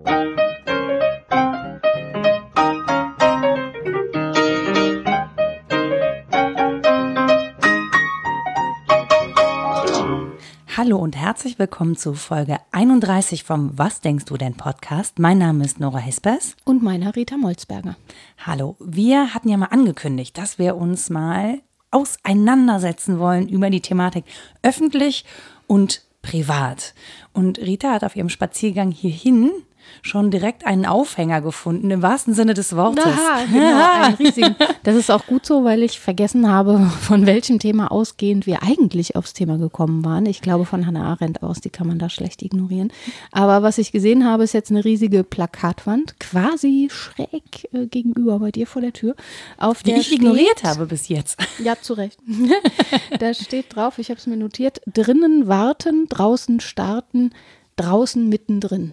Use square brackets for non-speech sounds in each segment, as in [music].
Hallo und herzlich willkommen zu Folge 31 vom Was denkst du denn Podcast. Mein Name ist Nora Hespers. Und meiner Rita Molzberger. Hallo, wir hatten ja mal angekündigt, dass wir uns mal auseinandersetzen wollen über die Thematik öffentlich und privat. Und Rita hat auf ihrem Spaziergang hierhin schon direkt einen Aufhänger gefunden, im wahrsten Sinne des Wortes. Aha, [laughs] genau, einen riesigen. Das ist auch gut so, weil ich vergessen habe, [laughs] von welchem Thema ausgehend wir eigentlich aufs Thema gekommen waren. Ich glaube von Hannah Arendt aus, die kann man da schlecht ignorieren. Aber was ich gesehen habe, ist jetzt eine riesige Plakatwand, quasi schräg äh, gegenüber bei dir vor der Tür. Auf die der ich steht, ignoriert habe bis jetzt. [laughs] Ja, zu Recht. da steht drauf, ich habe es mir notiert, drinnen warten, draußen starten, draußen mittendrin.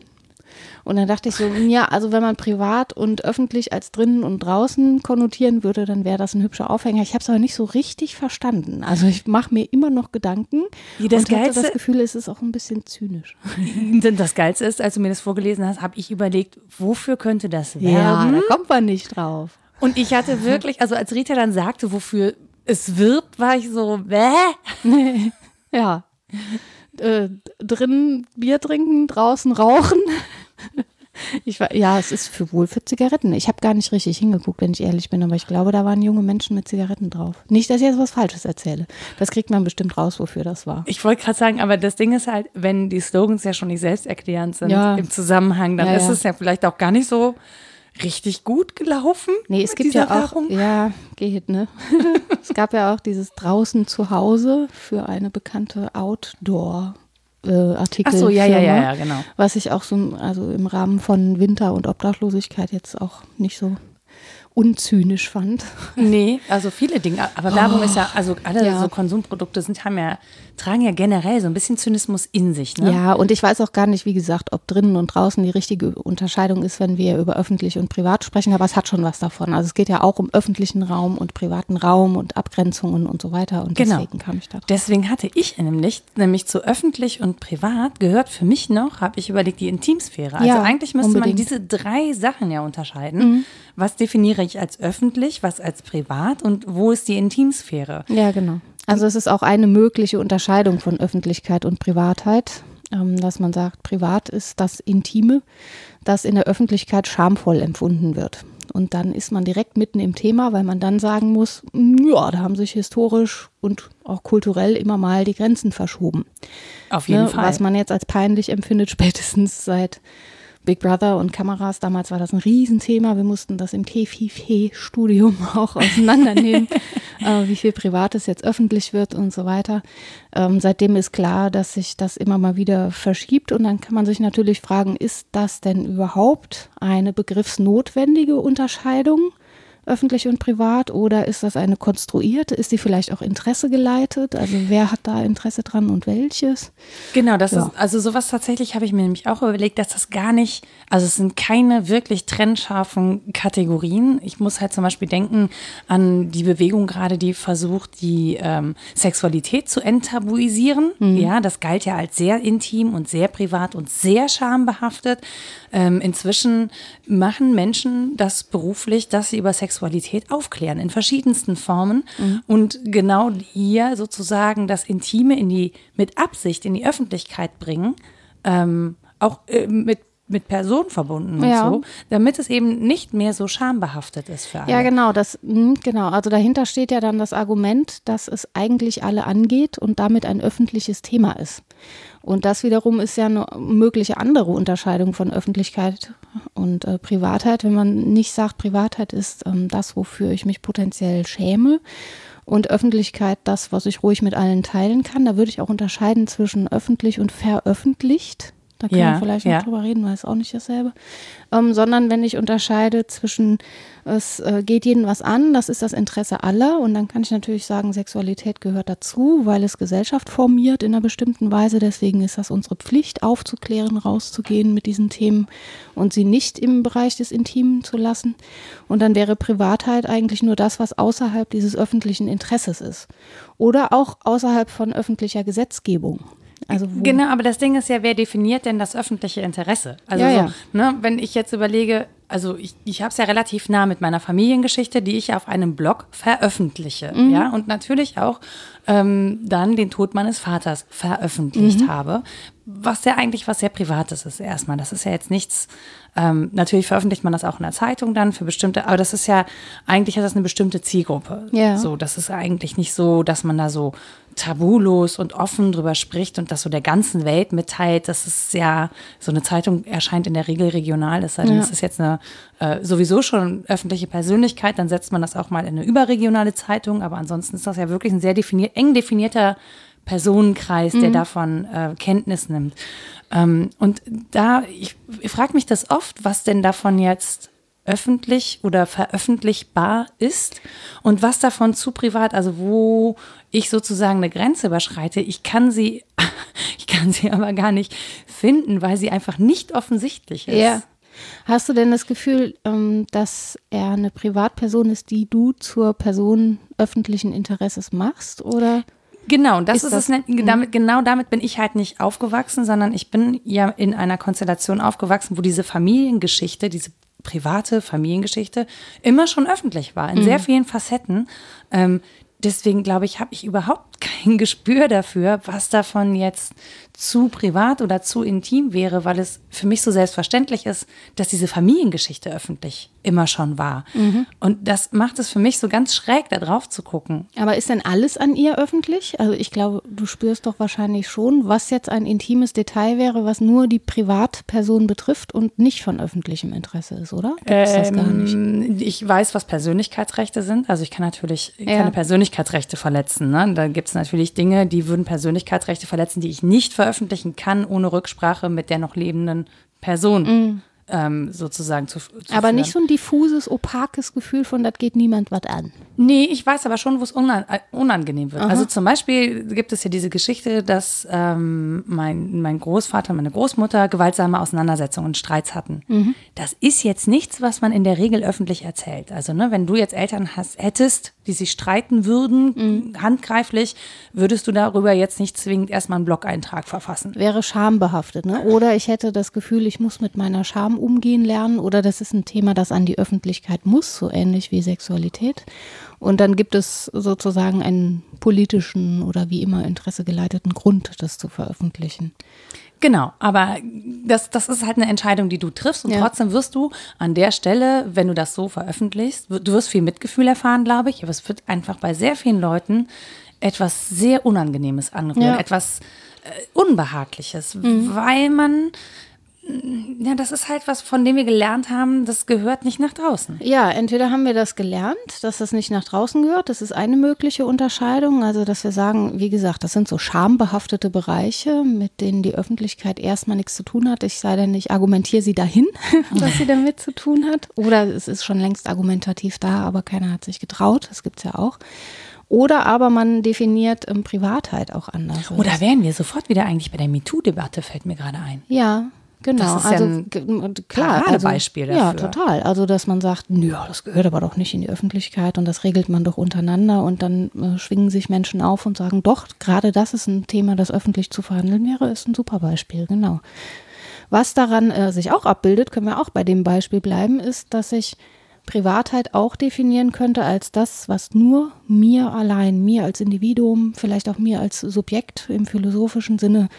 Und dann dachte ich so, ja, also wenn man privat und öffentlich als drinnen und draußen konnotieren würde, dann wäre das ein hübscher Aufhänger. Ich habe es aber nicht so richtig verstanden. Also ich mache mir immer noch Gedanken Wie das und hatte Geilste- das Gefühl, es ist auch ein bisschen zynisch. [laughs] Denn das Geilste ist, als du mir das vorgelesen hast, habe ich überlegt, wofür könnte das werben? Ja, da kommt man nicht drauf. Und ich hatte wirklich, also als Rita dann sagte, wofür es wirbt, war ich so, bäh. [laughs] Ja. Äh, drinnen Bier trinken, draußen rauchen. Ich war, ja, es ist für wohl für Zigaretten. Ich habe gar nicht richtig hingeguckt, wenn ich ehrlich bin, aber ich glaube, da waren junge Menschen mit Zigaretten drauf. Nicht, dass ich jetzt was Falsches erzähle. Das kriegt man bestimmt raus, wofür das war. Ich wollte gerade sagen, aber das Ding ist halt, wenn die Slogans ja schon nicht selbsterklärend sind Ja. im Zusammenhang, dann Ja, ist ja. es ja vielleicht auch gar nicht so richtig gut gelaufen. Nee, es gibt ja auch, Werbung. ja, geht, ne? [laughs] es gab ja auch dieses draußen zu Hause für eine bekannte Outdoor äh, Artikel. Ach so, ja, ja, ja, ja, genau. Was ich auch so, also im Rahmen von Winter und Obdachlosigkeit jetzt auch nicht so unzynisch fand. Nee, also viele Dinge. Aber Werbung ist ja, also alle Oh. Ja. so Konsumprodukte sind, haben ja, tragen ja generell so ein bisschen Zynismus in sich. Ne? Ja, und ich weiß auch gar nicht, wie gesagt, ob drinnen und draußen die richtige Unterscheidung ist, wenn wir über öffentlich und privat sprechen, aber es hat schon was davon. Also es geht ja auch um öffentlichen Raum und privaten Raum und Abgrenzungen und so weiter. Und Genau. deswegen kam ich da drauf. Deswegen hatte ich nämlich, nämlich zu öffentlich und privat gehört für mich noch, habe ich überlegt, die Intimsphäre. Also Ja, eigentlich müsste man unbedingt. diese drei Sachen ja unterscheiden. Was definiere ich als öffentlich, was als privat und wo ist die Intimsphäre? Ja, genau. Also es ist auch eine mögliche Unterscheidung von Öffentlichkeit und Privatheit, ähm, dass man sagt, privat ist das Intime, das in der Öffentlichkeit schamvoll empfunden wird. Und dann ist man direkt mitten im Thema, weil man dann sagen muss, "Mm, ja, da haben sich historisch und auch kulturell immer mal die Grenzen verschoben. Auf jeden ne, Fall. Was man jetzt als peinlich empfindet, [laughs] spätestens seit Big Brother und Kameras. Damals war das ein Riesenthema. Wir mussten das im KFIF-Studium [laughs] auch auseinandernehmen, [laughs] äh, wie viel Privates jetzt öffentlich wird und so weiter. Ähm, seitdem ist klar, dass sich das immer mal wieder verschiebt. Und dann kann man sich natürlich fragen, ist das denn überhaupt eine begriffsnotwendige Unterscheidung? Öffentlich und privat oder ist das eine konstruierte? Ist die vielleicht auch Interesse geleitet? Also wer hat da Interesse dran und welches? Genau, das Ja. ist, also sowas tatsächlich habe ich mir nämlich auch überlegt, dass das gar nicht, also es sind keine wirklich trennscharfen Kategorien. Ich muss halt zum Beispiel denken an die Bewegung gerade, die versucht, die ähm, Sexualität zu enttabuisieren. Ja, das galt ja als sehr intim und sehr privat und sehr schambehaftet. Ähm, inzwischen machen Menschen das beruflich, dass sie über Sexualität aufklären in verschiedensten Formen und genau hier sozusagen das Intime in die mit Absicht in die Öffentlichkeit bringen, ähm, auch äh, mit mit Personen verbunden und Ja. so, damit es eben nicht mehr so schambehaftet ist für alle. Ja, genau, das, mh, genau. Also dahinter steht ja dann das Argument, dass es eigentlich alle angeht und damit ein öffentliches Thema ist. Und das wiederum ist ja eine mögliche andere Unterscheidung von Öffentlichkeit und äh, Privatheit, wenn man nicht sagt, Privatheit ist ähm, das, wofür ich mich potenziell schäme und Öffentlichkeit das, was ich ruhig mit allen teilen kann. Da würde ich auch unterscheiden zwischen öffentlich und veröffentlicht. Da können Ja, wir vielleicht ja. noch drüber reden, weil es auch nicht dasselbe. Ähm, sondern wenn ich unterscheide zwischen, es äh, geht jeden was an, das ist das Interesse aller. Und dann kann ich natürlich sagen, Sexualität gehört dazu, weil es Gesellschaft formiert in einer bestimmten Weise. Deswegen ist das unsere Pflicht, aufzuklären, rauszugehen mit diesen Themen und sie nicht im Bereich des Intimen zu lassen. Und dann wäre Privatheit eigentlich nur das, was außerhalb dieses öffentlichen Interesses ist. Oder auch außerhalb von öffentlicher Gesetzgebung. Also? Genau, aber das Ding ist ja, wer definiert denn das öffentliche Interesse? Also Ja, so, ja. Ne, wenn ich jetzt überlege, also ich, ich habe es ja relativ nah mit meiner Familiengeschichte, die ich auf einem Blog veröffentliche, Mhm. ja, und natürlich auch ähm, dann den Tod meines Vaters veröffentlicht Mhm. habe, was ja eigentlich was sehr Privates ist erstmal. Das ist ja jetzt nichts, ähm, natürlich veröffentlicht man das auch in der Zeitung dann für bestimmte, aber das ist ja, eigentlich hat das eine bestimmte Zielgruppe. Ja. So, das ist eigentlich nicht so, dass man da so tabulos und offen drüber spricht und das so der ganzen Welt mitteilt. Das ist ja, so eine Zeitung erscheint in der Regel regional, es sei denn, Ja. es ist jetzt eine äh, sowieso schon öffentliche Persönlichkeit, dann setzt man das auch mal in eine überregionale Zeitung, aber ansonsten ist das ja wirklich ein sehr definiert, eng definierter Personenkreis, der davon äh, Kenntnis nimmt. Ähm, und da, ich, ich frage mich das oft, was denn davon jetzt öffentlich oder veröffentlichbar ist und was davon zu privat, also wo ich sozusagen eine Grenze überschreite. Ich kann sie, [laughs] ich kann sie aber gar nicht finden, weil sie einfach nicht offensichtlich ist. Ja. Hast du denn das Gefühl, ähm, dass er eine Privatperson ist, die du zur Person öffentlichen Interesses machst? Oder? Genau, das Ist ist, das- es. ne- Damit, genau damit bin ich halt nicht aufgewachsen, sondern ich bin ja in einer Konstellation aufgewachsen, wo diese Familiengeschichte, diese private Familiengeschichte immer schon öffentlich war, in sehr vielen Facetten. Ähm, deswegen glaube ich, habe ich überhaupt kein [laughs] Gespür dafür, was davon jetzt zu privat oder zu intim wäre, weil es für mich so selbstverständlich ist, dass diese Familiengeschichte öffentlich immer schon war. Und das macht es für mich so ganz schräg, da drauf zu gucken. Aber ist denn alles an ihr öffentlich? Also ich glaube, du spürst doch wahrscheinlich schon, was jetzt ein intimes Detail wäre, was nur die Privatperson betrifft und nicht von öffentlichem Interesse ist, oder? Gibt es das gar nicht? Ähm, Ich weiß, was Persönlichkeitsrechte sind. Also ich kann natürlich Ja. keine Persönlichkeitsrechte verletzen. Ne? Da gibt es natürlich Dinge, die würden Persönlichkeitsrechte verletzen, die ich nicht veröffentlichen kann, ohne Rücksprache mit der noch lebenden Person ähm, sozusagen zu, zu. Aber führen. nicht so ein diffuses, opakes Gefühl von, das geht niemand was an. Nee, ich weiß aber schon, wo es unan äh, unangenehm wird. Also zum Beispiel gibt es ja diese Geschichte, dass ähm, mein, mein Großvater und meine Großmutter gewaltsame Auseinandersetzungen und Streits hatten. Das ist jetzt nichts, was man in der Regel öffentlich erzählt. Also ne, wenn du jetzt Eltern hast, hättest, die sich streiten würden, handgreiflich, würdest du darüber jetzt nicht zwingend erstmal einen Blog-Eintrag verfassen. Wäre schambehaftet, ne? Oder ich hätte das Gefühl, ich muss mit meiner Scham umgehen lernen oder das ist ein Thema, das an die Öffentlichkeit muss, so ähnlich wie Sexualität. Und dann gibt es sozusagen einen politischen oder wie immer interessegeleiteten Grund, das zu veröffentlichen. Genau, aber das, das ist halt eine Entscheidung, die du triffst und Ja. trotzdem wirst du an der Stelle, wenn du das so veröffentlichst, du wirst viel Mitgefühl erfahren, glaube ich, aber es wird einfach bei sehr vielen Leuten etwas sehr Unangenehmes anrühren, Ja. etwas äh, Unbehagliches, weil man, ja, das ist halt was, von dem wir gelernt haben, das gehört nicht nach draußen. Ja, entweder haben wir das gelernt, dass das nicht nach draußen gehört. Das ist eine mögliche Unterscheidung. Also, dass wir sagen, wie gesagt, das sind so schambehaftete Bereiche, mit denen die Öffentlichkeit erstmal nichts zu tun hat. Ich sei denn, ich argumentiere sie dahin, [laughs] was sie damit zu tun hat. Oder es ist schon längst argumentativ da, aber keiner hat sich getraut. Das gibt's ja auch. Oder aber man definiert ähm, Privatheit auch anders. Oder wären wir sofort wieder eigentlich bei der MeToo-Debatte, fällt mir gerade ein. Ja, genau. Das ist ja also und klar, Paradebeispiel also, Ja, dafür. total. Also dass man sagt, ja, das gehört aber doch nicht in die Öffentlichkeit und das regelt man doch untereinander und dann äh, schwingen sich Menschen auf und sagen, doch, gerade das ist ein Thema, das öffentlich zu verhandeln wäre, ist ein super Beispiel, genau. Was daran äh, sich auch abbildet, können wir auch bei dem Beispiel bleiben, ist, dass ich Privatheit auch definieren könnte als das, was nur mir allein, mir als Individuum, vielleicht auch mir als Subjekt im philosophischen Sinne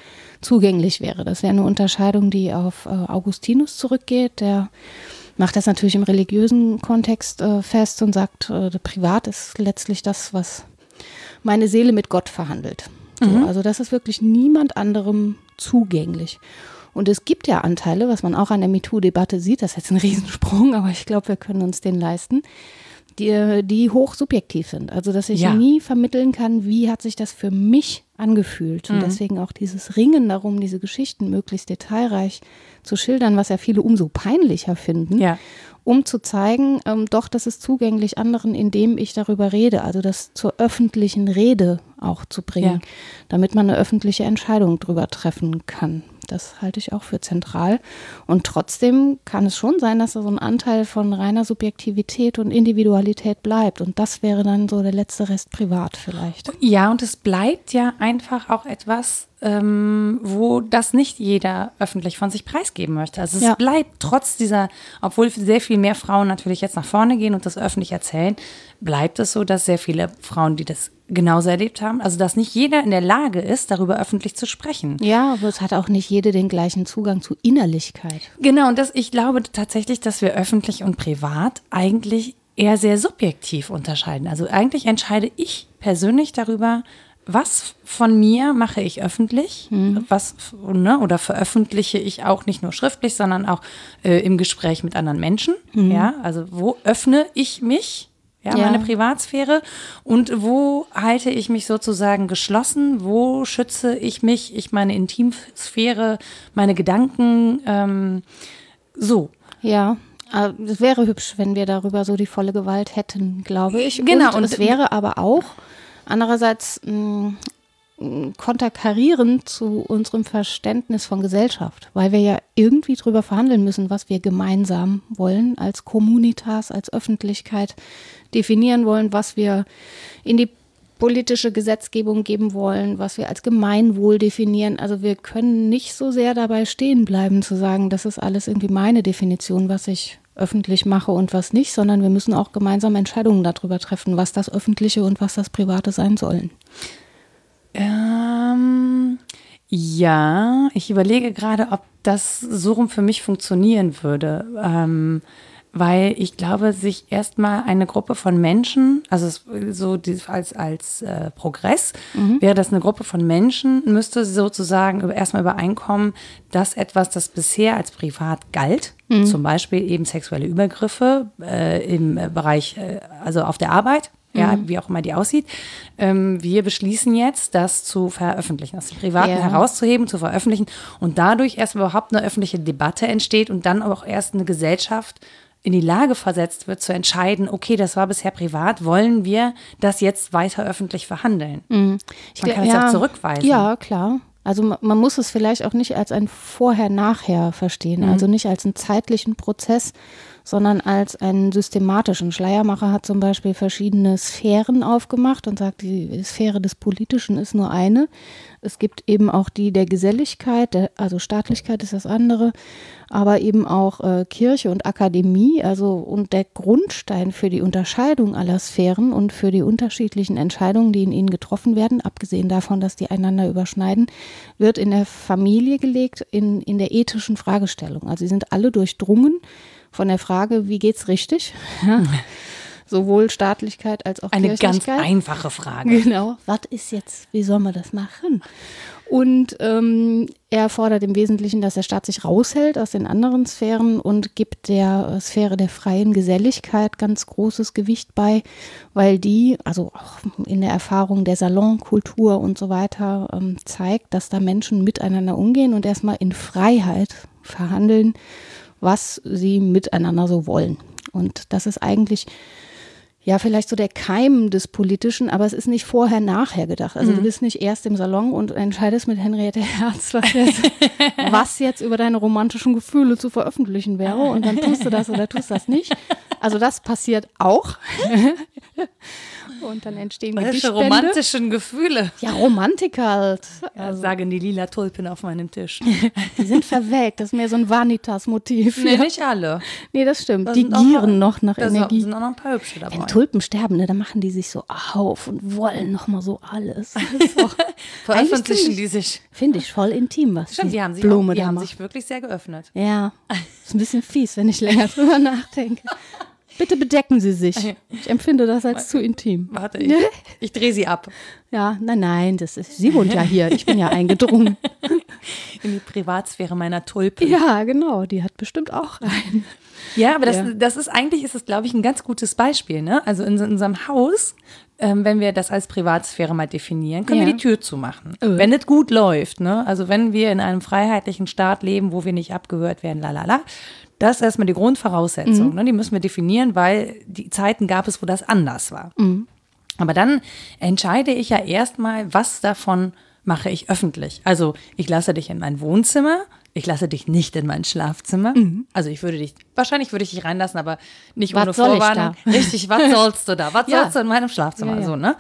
zugänglich wäre. Das wäre eine Unterscheidung, die auf äh, Augustinus zurückgeht. Der macht das natürlich im religiösen Kontext äh, fest und sagt, äh, privat ist letztlich das, was meine Seele mit Gott verhandelt. So, Also das ist wirklich niemand anderem zugänglich. Und es gibt ja Anteile, was man auch an der MeToo-Debatte sieht, das ist jetzt ein Riesensprung, aber ich glaube, wir können uns den leisten, die, die hoch subjektiv sind. Also dass ich Ja. nie vermitteln kann, wie hat sich das für mich angefühlt. Und deswegen auch dieses Ringen darum, diese Geschichten möglichst detailreich zu schildern, was ja viele umso peinlicher finden Ja. um zu zeigen, ähm, doch, das ist zugänglich anderen, indem ich darüber rede, also das zur öffentlichen Rede auch zu bringen, Ja. damit man eine öffentliche Entscheidung drüber treffen kann. Das halte ich auch für zentral. Und trotzdem kann es schon sein, dass da so ein Anteil von reiner Subjektivität und Individualität bleibt. Und das wäre dann so der letzte Rest privat vielleicht. Ja, und es bleibt ja einfach auch etwas, ähm, wo das nicht jeder öffentlich von sich preisgeben möchte. Also es Ja. bleibt trotz dieser, obwohl sehr viel mehr Frauen natürlich jetzt nach vorne gehen und das öffentlich erzählen, bleibt es so, dass sehr viele Frauen, die das genauso erlebt haben, also dass nicht jeder in der Lage ist, darüber öffentlich zu sprechen. Ja, aber es hat auch nicht jede den gleichen Zugang zu Innerlichkeit. Genau, und das, ich glaube tatsächlich, dass wir öffentlich und privat eigentlich eher sehr subjektiv unterscheiden. Also eigentlich entscheide ich persönlich darüber, was von mir mache ich öffentlich, was ne, oder veröffentliche ich auch nicht nur schriftlich, sondern auch äh, im Gespräch mit anderen Menschen. Ja, also wo öffne ich mich, ja, Ja. meine Privatsphäre und wo halte ich mich sozusagen geschlossen, wo schütze ich mich, ich meine Intimsphäre, meine Gedanken, ähm, so. Ja, äh, es wäre hübsch, wenn wir darüber so die volle Gewalt hätten, glaube ich. Genau, Und, und- es wäre aber auch andererseits mh, mh, konterkarierend zu unserem Verständnis von Gesellschaft, weil wir ja irgendwie drüber verhandeln müssen, was wir gemeinsam wollen als Communitas, als Öffentlichkeit definieren wollen, was wir in die politische Gesetzgebung geben wollen, was wir als Gemeinwohl definieren. Also wir können nicht so sehr dabei stehen bleiben zu sagen, das ist alles irgendwie meine Definition, was ich öffentlich mache und was nicht, sondern wir müssen auch gemeinsam Entscheidungen darüber treffen, was das Öffentliche und was das Private sein sollen. Ähm, ja, ich überlege gerade, ob das so rum für mich funktionieren würde. Ähm, weil ich glaube, sich erstmal eine Gruppe von Menschen, also so als, als äh, Progress, wäre das eine Gruppe von Menschen, müsste sozusagen erstmal übereinkommen, dass etwas, das bisher als privat galt, zum Beispiel eben sexuelle Übergriffe äh, im äh, Bereich, äh, also auf der Arbeit, ja, wie auch immer die aussieht. Ähm, wir beschließen jetzt, das zu veröffentlichen, aus dem Privaten Ja. herauszuheben, zu veröffentlichen und dadurch erst überhaupt eine öffentliche Debatte entsteht und dann auch erst eine Gesellschaft in die Lage versetzt wird, zu entscheiden, okay, das war bisher privat, wollen wir das jetzt weiter öffentlich verhandeln? Man kann es auch zurückweisen. Ja, klar. Also ma- man muss es vielleicht auch nicht als ein Vorher-Nachher verstehen, Mhm. also nicht als einen zeitlichen Prozess, sondern als einen systematischen. Schleiermacher hat zum Beispiel verschiedene Sphären aufgemacht und sagt, die Sphäre des Politischen ist nur eine. Es gibt eben auch die der Geselligkeit, der, also Staatlichkeit ist das andere, aber eben auch äh, Kirche und Akademie, also und der Grundstein für die Unterscheidung aller Sphären und für die unterschiedlichen Entscheidungen, die in ihnen getroffen werden, abgesehen davon, dass die einander überschneiden, wird in der Familie gelegt, in, in der ethischen Fragestellung. Also sie sind alle durchdrungen von der Frage, wie geht's richtig? Ja. [laughs] Sowohl Staatlichkeit als auch Eine ganz einfache Frage. Genau. Was ist jetzt, wie soll man das machen? Und ähm, er fordert im Wesentlichen, dass der Staat sich raushält aus den anderen Sphären und gibt der äh, Sphäre der freien Geselligkeit ganz großes Gewicht bei, weil die, also auch in der Erfahrung der Salonkultur und so weiter, ähm, zeigt, dass da Menschen miteinander umgehen und erstmal in Freiheit verhandeln, was sie miteinander so wollen. Und das ist eigentlich ja, vielleicht so der Keim des Politischen, aber es ist nicht vorher, nachher gedacht. Also du bist nicht erst im Salon und entscheidest mit Henriette Herz, was jetzt, [laughs] was jetzt über deine romantischen Gefühle zu veröffentlichen wäre und dann tust du das oder tust das nicht. Also das passiert auch. [laughs] und dann entstehen Welche romantischen Gefühle, Ja, Romantik halt. ja, sagen die lila Tulpen auf meinem Tisch. Die sind verwelkt. Das ist mehr so ein Vanitas-Motiv. nee, ja. nicht alle. nee, das stimmt. Da Die gieren noch nach Da Energie. sind auch noch ein paar hübsche dabei. Wenn Tulpen sterben, ne, dann machen die sich so auf und wollen noch mal so alles. [laughs] Veröffentlichen die sich. Finde ich voll intim, was Stimmt, die haben sich, Blume auch, die da haben macht. sich wirklich sehr geöffnet. Ja, ist ein bisschen fies, wenn ich länger [laughs] drüber nachdenke. Bitte bedecken Sie sich. Ich empfinde das als zu intim. Warte, ich, ich drehe sie ab Ja, nein, nein, das ist, sie wohnt ja hier. Ich bin ja eingedrungen. [laughs] in die Privatsphäre meiner Tulpen. Ja, genau, die hat bestimmt auch einen. Ja, aber das, Ja. das ist eigentlich, ist es, glaube ich, ein ganz gutes Beispiel. Ne? Also in, in unserem Haus, ähm, wenn wir das als Privatsphäre mal definieren, können Ja. wir die Tür zumachen. Äh. Wenn es gut läuft, ne? also wenn wir in einem freiheitlichen Staat leben, wo wir nicht abgehört werden, lalala, das ist erstmal die Grundvoraussetzung. Ne? Die müssen wir definieren, weil die Zeiten gab es, wo das anders war. Aber dann entscheide ich ja erstmal, was davon mache ich öffentlich. Also ich lasse dich in mein Wohnzimmer, ich lasse dich nicht in mein Schlafzimmer. Mhm. Also ich würde dich, wahrscheinlich würde ich dich reinlassen, aber nicht Was ohne Vorwarnung. Richtig, was [laughs] sollst du da? Was Ja. sollst du in meinem Schlafzimmer? Ja, ja. So, ne?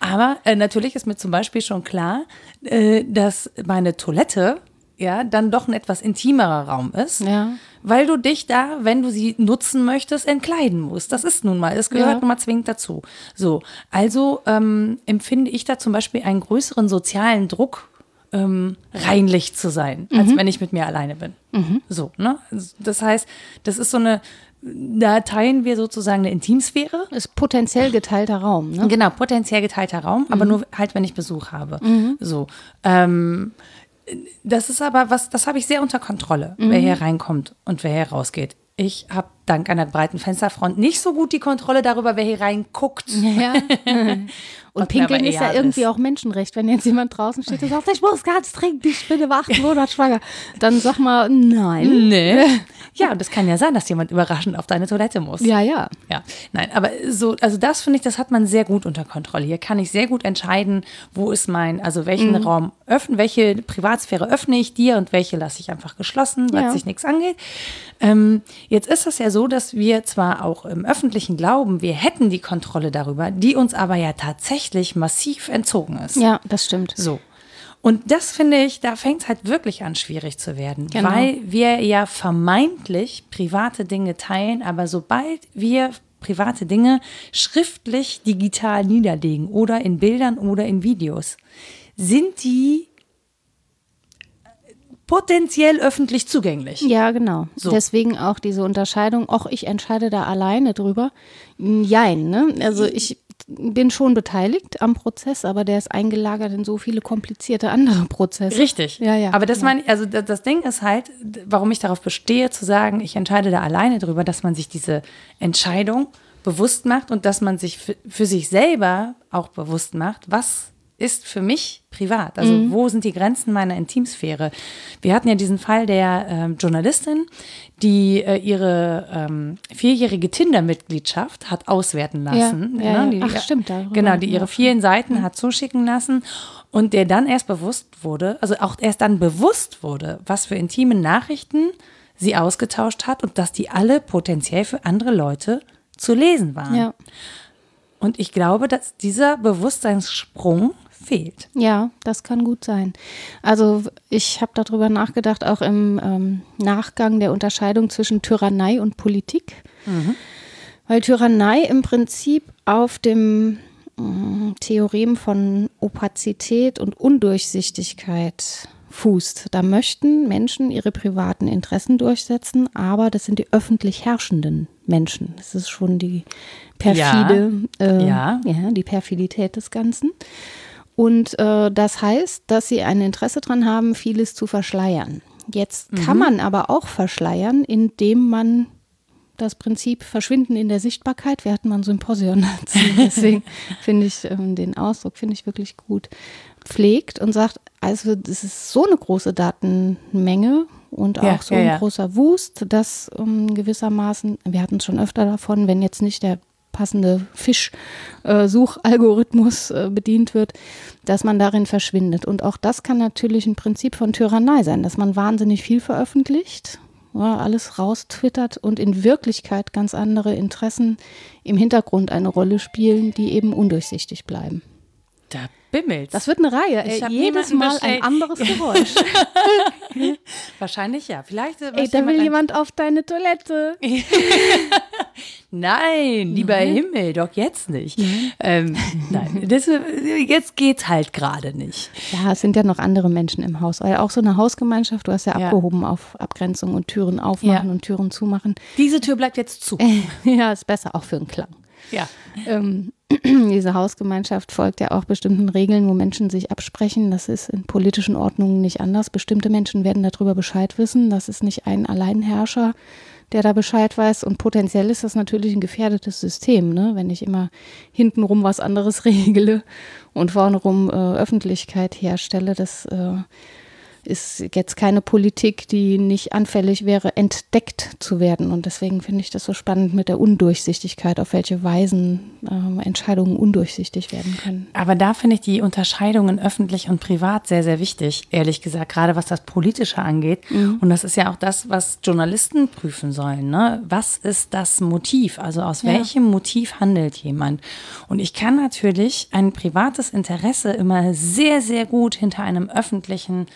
Aber äh, natürlich ist mir zum Beispiel schon klar, äh, dass meine Toilette ja dann doch ein etwas intimerer Raum ist. Ja. Weil du dich da, wenn du sie nutzen möchtest, entkleiden musst. Das ist nun mal, das gehört Ja. nun mal zwingend dazu. So, also ähm, empfinde ich da zum Beispiel einen größeren sozialen Druck, ähm, reinlich zu sein, als Mhm. wenn ich mit mir alleine bin. So, ne? Das heißt, das ist so eine, da teilen wir sozusagen eine Intimsphäre. Ist potenziell geteilter Raum, ne? Genau, potenziell geteilter Raum, Mhm. aber nur halt, wenn ich Besuch habe. So. Ähm, das ist aber was, das habe ich sehr unter Kontrolle, wer Mhm. hier reinkommt und wer hier rausgeht. Ich habe dank einer breiten Fensterfront nicht so gut die Kontrolle darüber, wer hier reinguckt. Ja. [laughs] Und Pinkeln ist ja irgendwie ist. auch Menschenrecht. Wenn jetzt jemand draußen steht und sagt, ich muss ganz dringend, ich bin im achten Monat schwanger, dann sag mal, nein. Nee. [laughs] Ja, und es kann ja sein, dass jemand überraschend auf deine Toilette muss. Ja, ja. Ja, nein, aber so, also das finde ich, das hat man sehr gut unter Kontrolle. Hier kann ich sehr gut entscheiden, wo ist mein, also welchen Mhm. Raum öffnen, welche Privatsphäre öffne ich dir und welche lasse ich einfach geschlossen, weil Ja. sich nichts angeht. Ähm, jetzt ist es ja so, dass wir zwar auch im Öffentlichen glauben, wir hätten die Kontrolle darüber, die uns aber ja tatsächlich massiv entzogen ist. Ja, das stimmt. So. Und das finde ich, da fängt es halt wirklich an, schwierig zu werden, Genau. weil wir ja vermeintlich private Dinge teilen, aber sobald wir private Dinge schriftlich digital niederlegen oder in Bildern oder in Videos, sind die potenziell öffentlich zugänglich. Ja, genau. So. Deswegen auch diese Unterscheidung, auch ich entscheide da alleine drüber. Jein, ne? Also ich bin schon beteiligt am Prozess, aber der ist eingelagert in so viele komplizierte andere Prozesse. Richtig. Ja, ja. Aber das genau. meine also das, Ding ist halt, warum ich darauf bestehe, zu sagen, ich entscheide da alleine drüber, dass man sich diese Entscheidung bewusst macht und dass man sich für, für sich selber auch bewusst macht, was ist für mich privat? Also Mhm. wo sind die Grenzen meiner Intimsphäre? Wir hatten ja diesen Fall der ähm, Journalistin, die äh, ihre ähm, vierjährige Tinder-Mitgliedschaft hat auswerten lassen. Ja, ja, ne? ja. Die, Ach, stimmt, darüber Genau, die ihre vielen Seiten hat zuschicken lassen und der dann erst bewusst wurde, also auch erst dann bewusst wurde, was für intime Nachrichten sie ausgetauscht hat und dass die alle potenziell für andere Leute zu lesen waren. Ja. Und ich glaube, dass dieser Bewusstseinssprung fehlt. Ja, das kann gut sein. Also ich habe darüber nachgedacht, auch im ähm, Nachgang der Unterscheidung zwischen Tyrannei und Politik. Weil Tyrannei im Prinzip auf dem ähm, Theorem von Opazität und Undurchsichtigkeit fußt. Da möchten Menschen ihre privaten Interessen durchsetzen, aber das sind die öffentlich herrschenden Menschen. Das ist schon die perfide, äh, Ja. ja, die Perfidität des Ganzen. Und äh, das heißt, dass sie ein Interesse daran haben, vieles zu verschleiern. Jetzt kann man aber auch verschleiern, indem man das Prinzip Verschwinden in der Sichtbarkeit, wir hatten mal ein Symposion [laughs] dazu, deswegen finde ich ähm, den Ausdruck, finde ich wirklich gut, pflegt und sagt, also das ist so eine große Datenmenge und auch Ja, so ja, ein ja. großer Wust, dass ähm, gewissermaßen, wir hatten es schon öfter davon, wenn jetzt nicht der passende Fischsuchalgorithmus äh, bedient wird, dass man darin verschwindet. Und auch das kann natürlich ein Prinzip von Tyrannei sein, dass man wahnsinnig viel veröffentlicht, ja, alles raustwittert und in Wirklichkeit ganz andere Interessen im Hintergrund eine Rolle spielen, die eben undurchsichtig bleiben. Da bimmelt's. Das wird eine Reihe. Ich Ey, jedes Mal ein bestellt. anderes [laughs] Geräusch. [laughs] Wahrscheinlich ja. Vielleicht äh, Ey, da will ein- jemand auf deine Toilette. [laughs] Nein, lieber Himmel, doch jetzt nicht. Ähm, nein, das, äh, jetzt geht's halt gerade nicht. Ja, es sind ja noch andere Menschen im Haus. Ja, auch so eine Hausgemeinschaft, du hast ja, Ja. abgehoben auf Abgrenzung und Türen aufmachen Ja. und Türen zumachen. Diese Tür bleibt jetzt zu. ja, ist besser, auch für den Klang. Ja. Ähm, [clears throat] diese Hausgemeinschaft folgt ja auch bestimmten Regeln, wo Menschen sich absprechen. Das ist in politischen Ordnungen nicht anders. Bestimmte Menschen werden darüber Bescheid wissen. Das ist nicht ein Alleinherrscher, der da Bescheid weiß. Und potenziell ist das natürlich ein gefährdetes System, ne? wenn ich immer hintenrum was anderes [laughs] regle und vorne rum äh, Öffentlichkeit herstelle. Das äh, ist jetzt keine Politik, die nicht anfällig wäre, entdeckt zu werden. Und deswegen finde ich das so spannend mit der Undurchsichtigkeit, auf welche Weisen äh, Entscheidungen undurchsichtig werden können. Aber da finde ich die Unterscheidung in öffentlich und privat sehr, sehr wichtig, ehrlich gesagt, gerade was das Politische angeht. Mhm. Und das ist ja auch das, was Journalisten prüfen sollen. Ne? Was ist das Motiv? Also aus ja. welchem Motiv handelt jemand? Und ich kann natürlich ein privates Interesse immer sehr, sehr gut hinter einem öffentlichen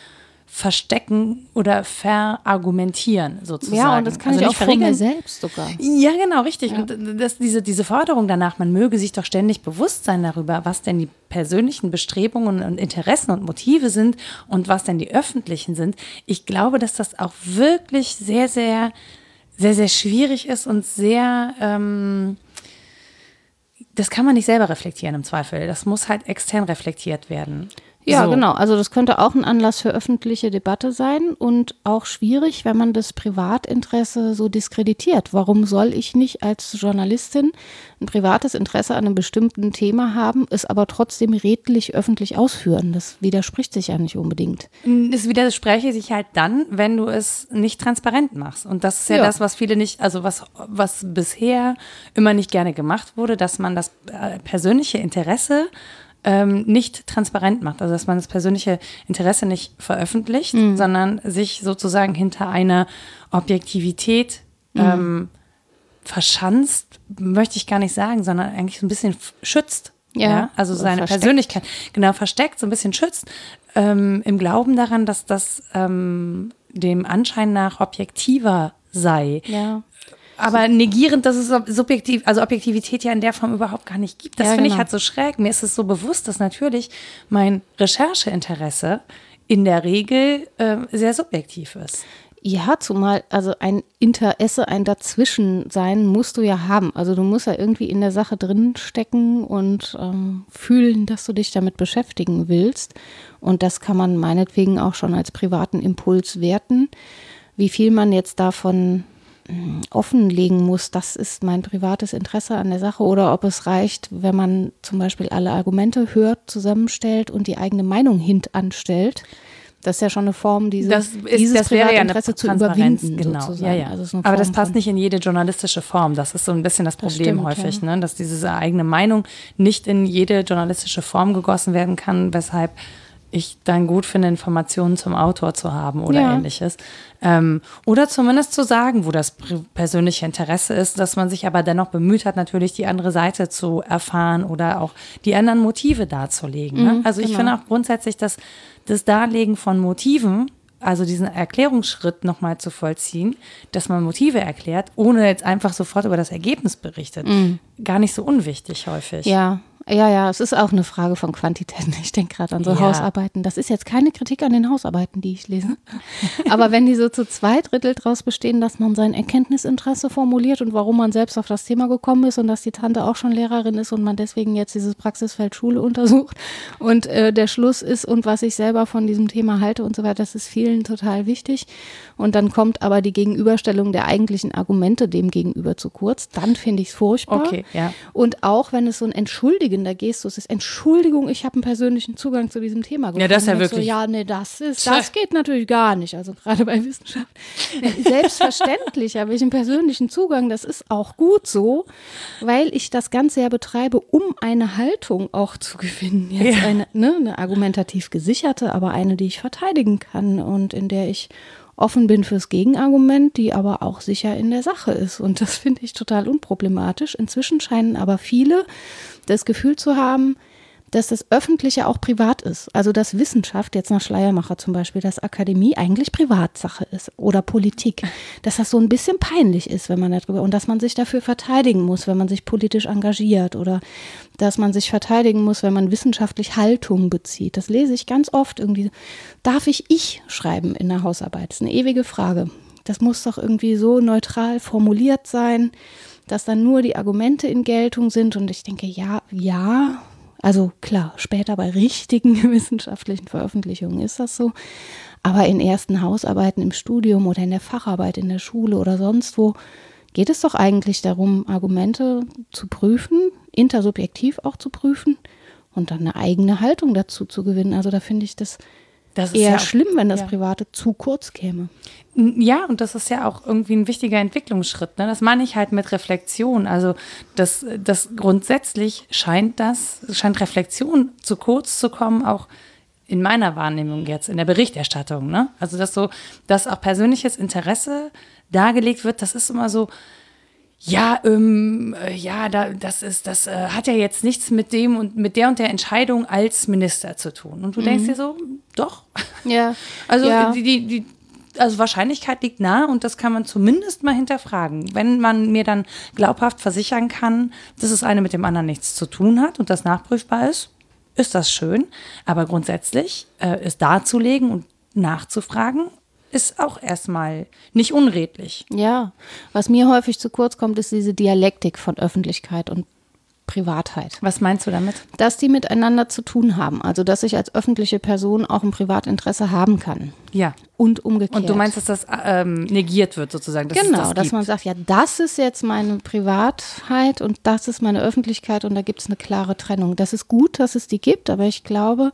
verstecken oder verargumentieren sozusagen. Ja, und das kann also ich auch von mir selbst sogar. Ja, genau, richtig. Ja. Und das, diese, diese Forderung danach, man möge sich doch ständig bewusst sein darüber, was denn die persönlichen Bestrebungen und Interessen und Motive sind und was denn die öffentlichen sind. Ich glaube, dass das auch wirklich sehr, sehr, sehr, sehr schwierig ist und sehr... Ähm, das kann man nicht selber reflektieren im Zweifel. Das muss halt extern reflektiert werden. Ja, so. genau. Also das könnte auch ein Anlass für öffentliche Debatte sein und auch schwierig, wenn man das Privatinteresse so diskreditiert. Warum soll ich nicht als Journalistin ein privates Interesse an einem bestimmten Thema haben, es aber trotzdem redlich öffentlich ausführen? Das widerspricht sich ja nicht unbedingt. Es widerspreche sich halt dann, wenn du es nicht transparent machst. Und das ist ja, ja. das, was viele nicht, also was, was bisher immer nicht gerne gemacht wurde, dass man das äh, persönliche Interesse ähm, nicht transparent macht. Also dass man das persönliche Interesse nicht veröffentlicht, mhm. sondern sich sozusagen hinter einer Objektivität mhm. ähm, verschanzt, möchte ich gar nicht sagen, sondern eigentlich so ein bisschen schützt. Ja, ja? also seine versteckt. Persönlichkeit genau versteckt, so ein bisschen schützt, ähm, im Glauben daran, dass das ähm, dem Anschein nach objektiver sei. Ja aber negierend, dass es subjektiv, also Objektivität ja in der Form überhaupt gar nicht gibt. Das ja, finde genau. ich halt so schräg. Mir ist es so bewusst, dass natürlich mein Rechercheinteresse in der Regel äh, sehr subjektiv ist. Ja, zumal also ein Interesse, ein Dazwischensein musst du ja haben. Also du musst ja irgendwie in der Sache drinstecken und ähm, fühlen, dass du dich damit beschäftigen willst. Und das kann man meinetwegen auch schon als privaten Impuls werten. Wie viel man jetzt davon offenlegen muss, das ist mein privates Interesse an der Sache oder ob es reicht, wenn man zum Beispiel alle Argumente hört, zusammenstellt und die eigene Meinung hintanstellt. Das ist ja schon eine Form, diese, das ist, dieses das wäre ja Interesse zu überwinden. Genau. Sozusagen. Ja, ja. Also Aber das passt nicht in jede journalistische Form. Das ist so ein bisschen das Problem das stimmt, häufig, ja. ne? dass diese eigene Meinung nicht in jede journalistische Form gegossen werden kann, weshalb ich dann gut finde, Informationen zum Autor zu haben oder ja. ähnliches. Ähm, oder zumindest zu sagen, wo das persönliche Interesse ist, dass man sich aber dennoch bemüht hat, natürlich die andere Seite zu erfahren oder auch die anderen Motive darzulegen. Ne? Mhm, also ich genau. finde auch grundsätzlich, dass das Darlegen von Motiven also diesen Erklärungsschritt nochmal zu vollziehen, dass man Motive erklärt, ohne jetzt einfach sofort über das Ergebnis berichtet. Mm. Gar nicht so unwichtig häufig. Ja, ja, ja, es ist auch eine Frage von Quantität. Ich denke gerade an so ja. Hausarbeiten. Das ist jetzt keine Kritik an den Hausarbeiten, die ich lese. [laughs] Aber wenn die so zu zwei Drittel daraus bestehen, dass man sein Erkenntnisinteresse formuliert und warum man selbst auf das Thema gekommen ist und dass die Tante auch schon Lehrerin ist und man deswegen jetzt dieses Praxisfeld Schule untersucht und äh, der Schluss ist und was ich selber von diesem Thema halte und so weiter, das ist vielen total wichtig. Und dann kommt aber die Gegenüberstellung der eigentlichen Argumente dem gegenüber zu kurz. Dann finde ich es furchtbar. Okay, ja. Und auch wenn es so ein Entschuldigen beleidigender Gestus ist, Entschuldigung, ich habe einen persönlichen Zugang zu diesem Thema gefunden. Ja, das ist ja wirklich. So, ja, nee, das ist, das [laughs] geht natürlich gar nicht. Also gerade bei Wissenschaft. Selbstverständlich habe ich einen persönlichen Zugang. Das ist auch gut so, weil ich das Ganze ja betreibe, um eine Haltung auch zu gewinnen. Jetzt ja. eine, ne, eine argumentativ gesicherte, aber eine, die ich verteidigen kann und in der ich offen bin fürs Gegenargument, die aber auch sicher in der Sache ist. Und das [laughs] finde ich total unproblematisch. Inzwischen scheinen aber viele das Gefühl zu haben, dass das Öffentliche auch privat ist. Also dass Wissenschaft, jetzt nach Schleiermacher zum Beispiel, dass Akademie eigentlich Privatsache ist oder Politik. Dass das so ein bisschen peinlich ist, wenn man darüber, und dass man sich dafür verteidigen muss, wenn man sich politisch engagiert oder dass man sich verteidigen muss, wenn man wissenschaftlich Haltung bezieht. Das lese ich ganz oft irgendwie. Darf ich ich schreiben in der Hausarbeit? Das ist eine ewige Frage. Das muss doch irgendwie so neutral formuliert sein dass dann nur die Argumente in Geltung sind. Und ich denke, ja, ja, also klar, später bei richtigen [laughs] wissenschaftlichen Veröffentlichungen ist das so. Aber in ersten Hausarbeiten im Studium oder in der Facharbeit in der Schule oder sonst wo geht es doch eigentlich darum, Argumente zu prüfen, intersubjektiv auch zu prüfen und dann eine eigene Haltung dazu zu gewinnen. Also da finde ich das das eher ja schlimm, wenn das ja. Private zu kurz käme. Ja, und das ist ja auch irgendwie ein wichtiger Entwicklungsschritt. Ne? Das meine ich halt mit Reflexion. Also das, das grundsätzlich scheint das, scheint Reflexion zu kurz zu kommen, auch in meiner Wahrnehmung jetzt, in der Berichterstattung. Ne? Also dass so, dass auch persönliches Interesse dargelegt wird, das ist immer so, ja, ähm, äh, ja, da, das ist, das äh, hat ja jetzt nichts mit dem und mit der und der Entscheidung als Minister zu tun. Und du mhm. denkst dir so, doch. Ja. [laughs] Also ja. Die, die, die, also Wahrscheinlichkeit liegt nahe und das kann man zumindest mal hinterfragen. Wenn man mir dann glaubhaft versichern kann, dass es eine mit dem anderen nichts zu tun hat und das nachprüfbar ist, ist das schön. Aber grundsätzlich äh, es darzulegen und nachzufragen, ist auch erstmal nicht unredlich. Ja, was mir häufig zu kurz kommt, ist diese Dialektik von Öffentlichkeit und Privatheit. Was meinst du damit? Dass die miteinander zu tun haben. Also, dass ich als öffentliche Person auch ein Privatinteresse haben kann. Ja. Und umgekehrt. Und du meinst, dass das ähm, negiert wird sozusagen? Dass genau, das dass man sagt, ja, das ist jetzt meine Privatheit und das ist meine Öffentlichkeit und da gibt es eine klare Trennung. Das ist gut, dass es die gibt, aber ich glaube,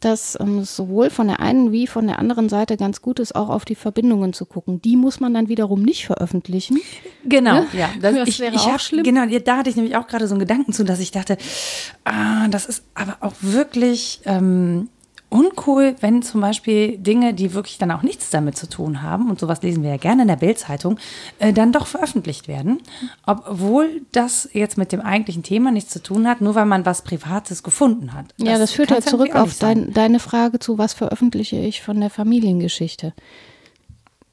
dass ähm, sowohl von der einen wie von der anderen Seite ganz gut ist, auch auf die Verbindungen zu gucken. Die muss man dann wiederum nicht veröffentlichen. Genau, ja. Das, das ich, wäre ich auch hab, schlimm. Genau, da hatte ich nämlich auch gerade so einen Gedanken zu, dass ich dachte, ah, das ist aber auch wirklich ähm, uncool, wenn zum Beispiel Dinge, die wirklich dann auch nichts damit zu tun haben, und sowas lesen wir ja gerne in der Bildzeitung, äh, dann doch veröffentlicht werden. Obwohl das jetzt mit dem eigentlichen Thema nichts zu tun hat, nur weil man was Privates gefunden hat. Das ja, das führt ja zurück auf dein, deine Frage zu, was veröffentliche ich von der Familiengeschichte.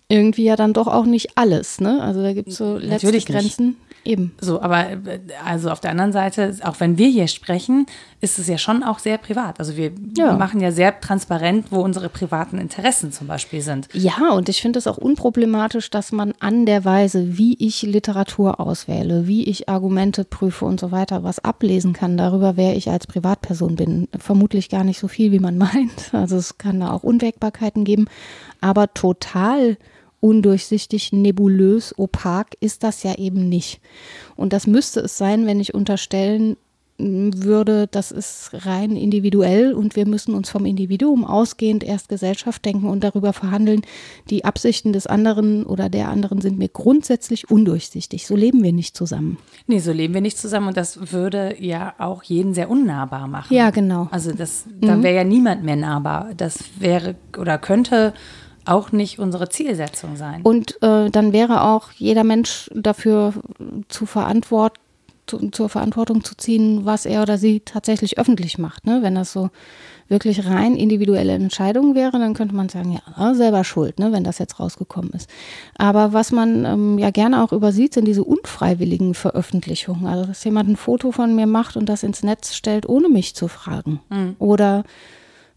Irgendwie ja dann doch auch nicht alles, ne? Also da gibt es so letzte Natürlich Grenzen. Nicht. Eben. So, aber äh, also auf der anderen Seite, auch wenn wir hier sprechen, ist es ja schon auch sehr privat. Also wir ja. machen ja sehr transparent, wo unsere privaten Interessen zum Beispiel sind. Ja, und ich finde es auch unproblematisch, dass man an der Weise, wie ich Literatur auswähle, wie ich Argumente prüfe und so weiter, was ablesen kann darüber, wer ich als Privatperson bin. Vermutlich gar nicht so viel, wie man [laughs] meint. Also es kann da auch Unwägbarkeiten geben, aber total undurchsichtig, nebulös, opak ist das ja eben nicht. Und das müsste es sein, wenn ich unterstellen würde, das ist rein individuell und wir müssen uns vom Individuum ausgehend erst Gesellschaft denken und darüber verhandeln. Die Absichten des anderen oder der anderen sind mir grundsätzlich undurchsichtig. So leben wir nicht zusammen. Nee, so leben wir nicht zusammen und das würde ja auch jeden sehr unnahbar machen. Ja, genau. Also das, da mhm. wäre ja niemand mehr nahbar. Das wäre oder könnte auch nicht unsere Zielsetzung sein. Und äh, dann wäre auch jeder Mensch dafür zu verantworten, zu, zur Verantwortung zu ziehen, was er oder sie tatsächlich öffentlich macht. Ne? Wenn das so wirklich rein individuelle Entscheidungen wäre, dann könnte man sagen, ja, selber schuld, ne, wenn das jetzt rausgekommen ist. Aber was man ähm, ja gerne auch übersieht, sind diese unfreiwilligen Veröffentlichungen. Also, dass jemand ein Foto von mir macht und das ins Netz stellt, ohne mich zu fragen. Mhm. Oder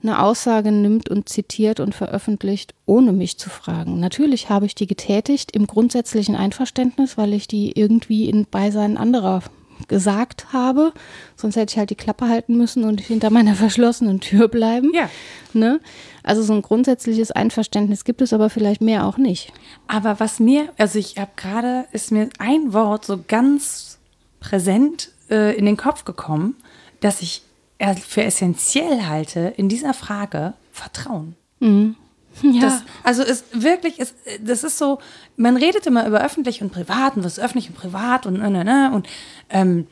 eine Aussage nimmt und zitiert und veröffentlicht, ohne mich zu fragen. Natürlich habe ich die getätigt im grundsätzlichen Einverständnis, weil ich die irgendwie in Beisein anderer gesagt habe. Sonst hätte ich halt die Klappe halten müssen und hinter meiner verschlossenen Tür bleiben. Ja. Ne? Also so ein grundsätzliches Einverständnis gibt es aber vielleicht mehr auch nicht. Aber was mir, also ich habe gerade, ist mir ein Wort so ganz präsent äh, in den Kopf gekommen, dass ich für essentiell halte in dieser Frage Vertrauen. Mhm. Ja. Das, also ist wirklich, ist, das ist so, man redet immer über öffentlich und privat und was ist öffentlich und privat und ne, ne, ne, und ähm,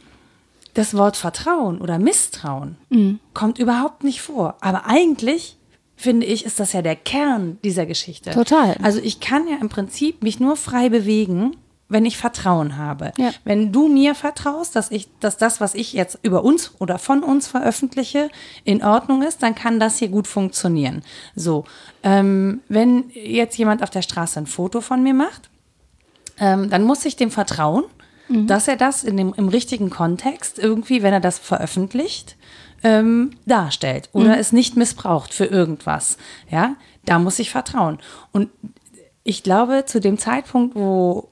das Wort Vertrauen oder Misstrauen mhm. kommt überhaupt nicht vor. Aber eigentlich finde ich, ist das ja der Kern dieser Geschichte. Total. Also ich kann ja im Prinzip mich nur frei bewegen, wenn ich Vertrauen habe. Ja. Wenn du mir vertraust, dass ich, dass das, was ich jetzt über uns oder von uns veröffentliche, in Ordnung ist, dann kann das hier gut funktionieren. So, ähm, wenn jetzt jemand auf der Straße ein Foto von mir macht, ähm, dann muss ich dem vertrauen, mhm. dass er das in dem, im richtigen Kontext irgendwie, wenn er das veröffentlicht, ähm, darstellt oder mhm. es nicht missbraucht für irgendwas. Ja, da muss ich vertrauen. Und ich glaube, zu dem Zeitpunkt, wo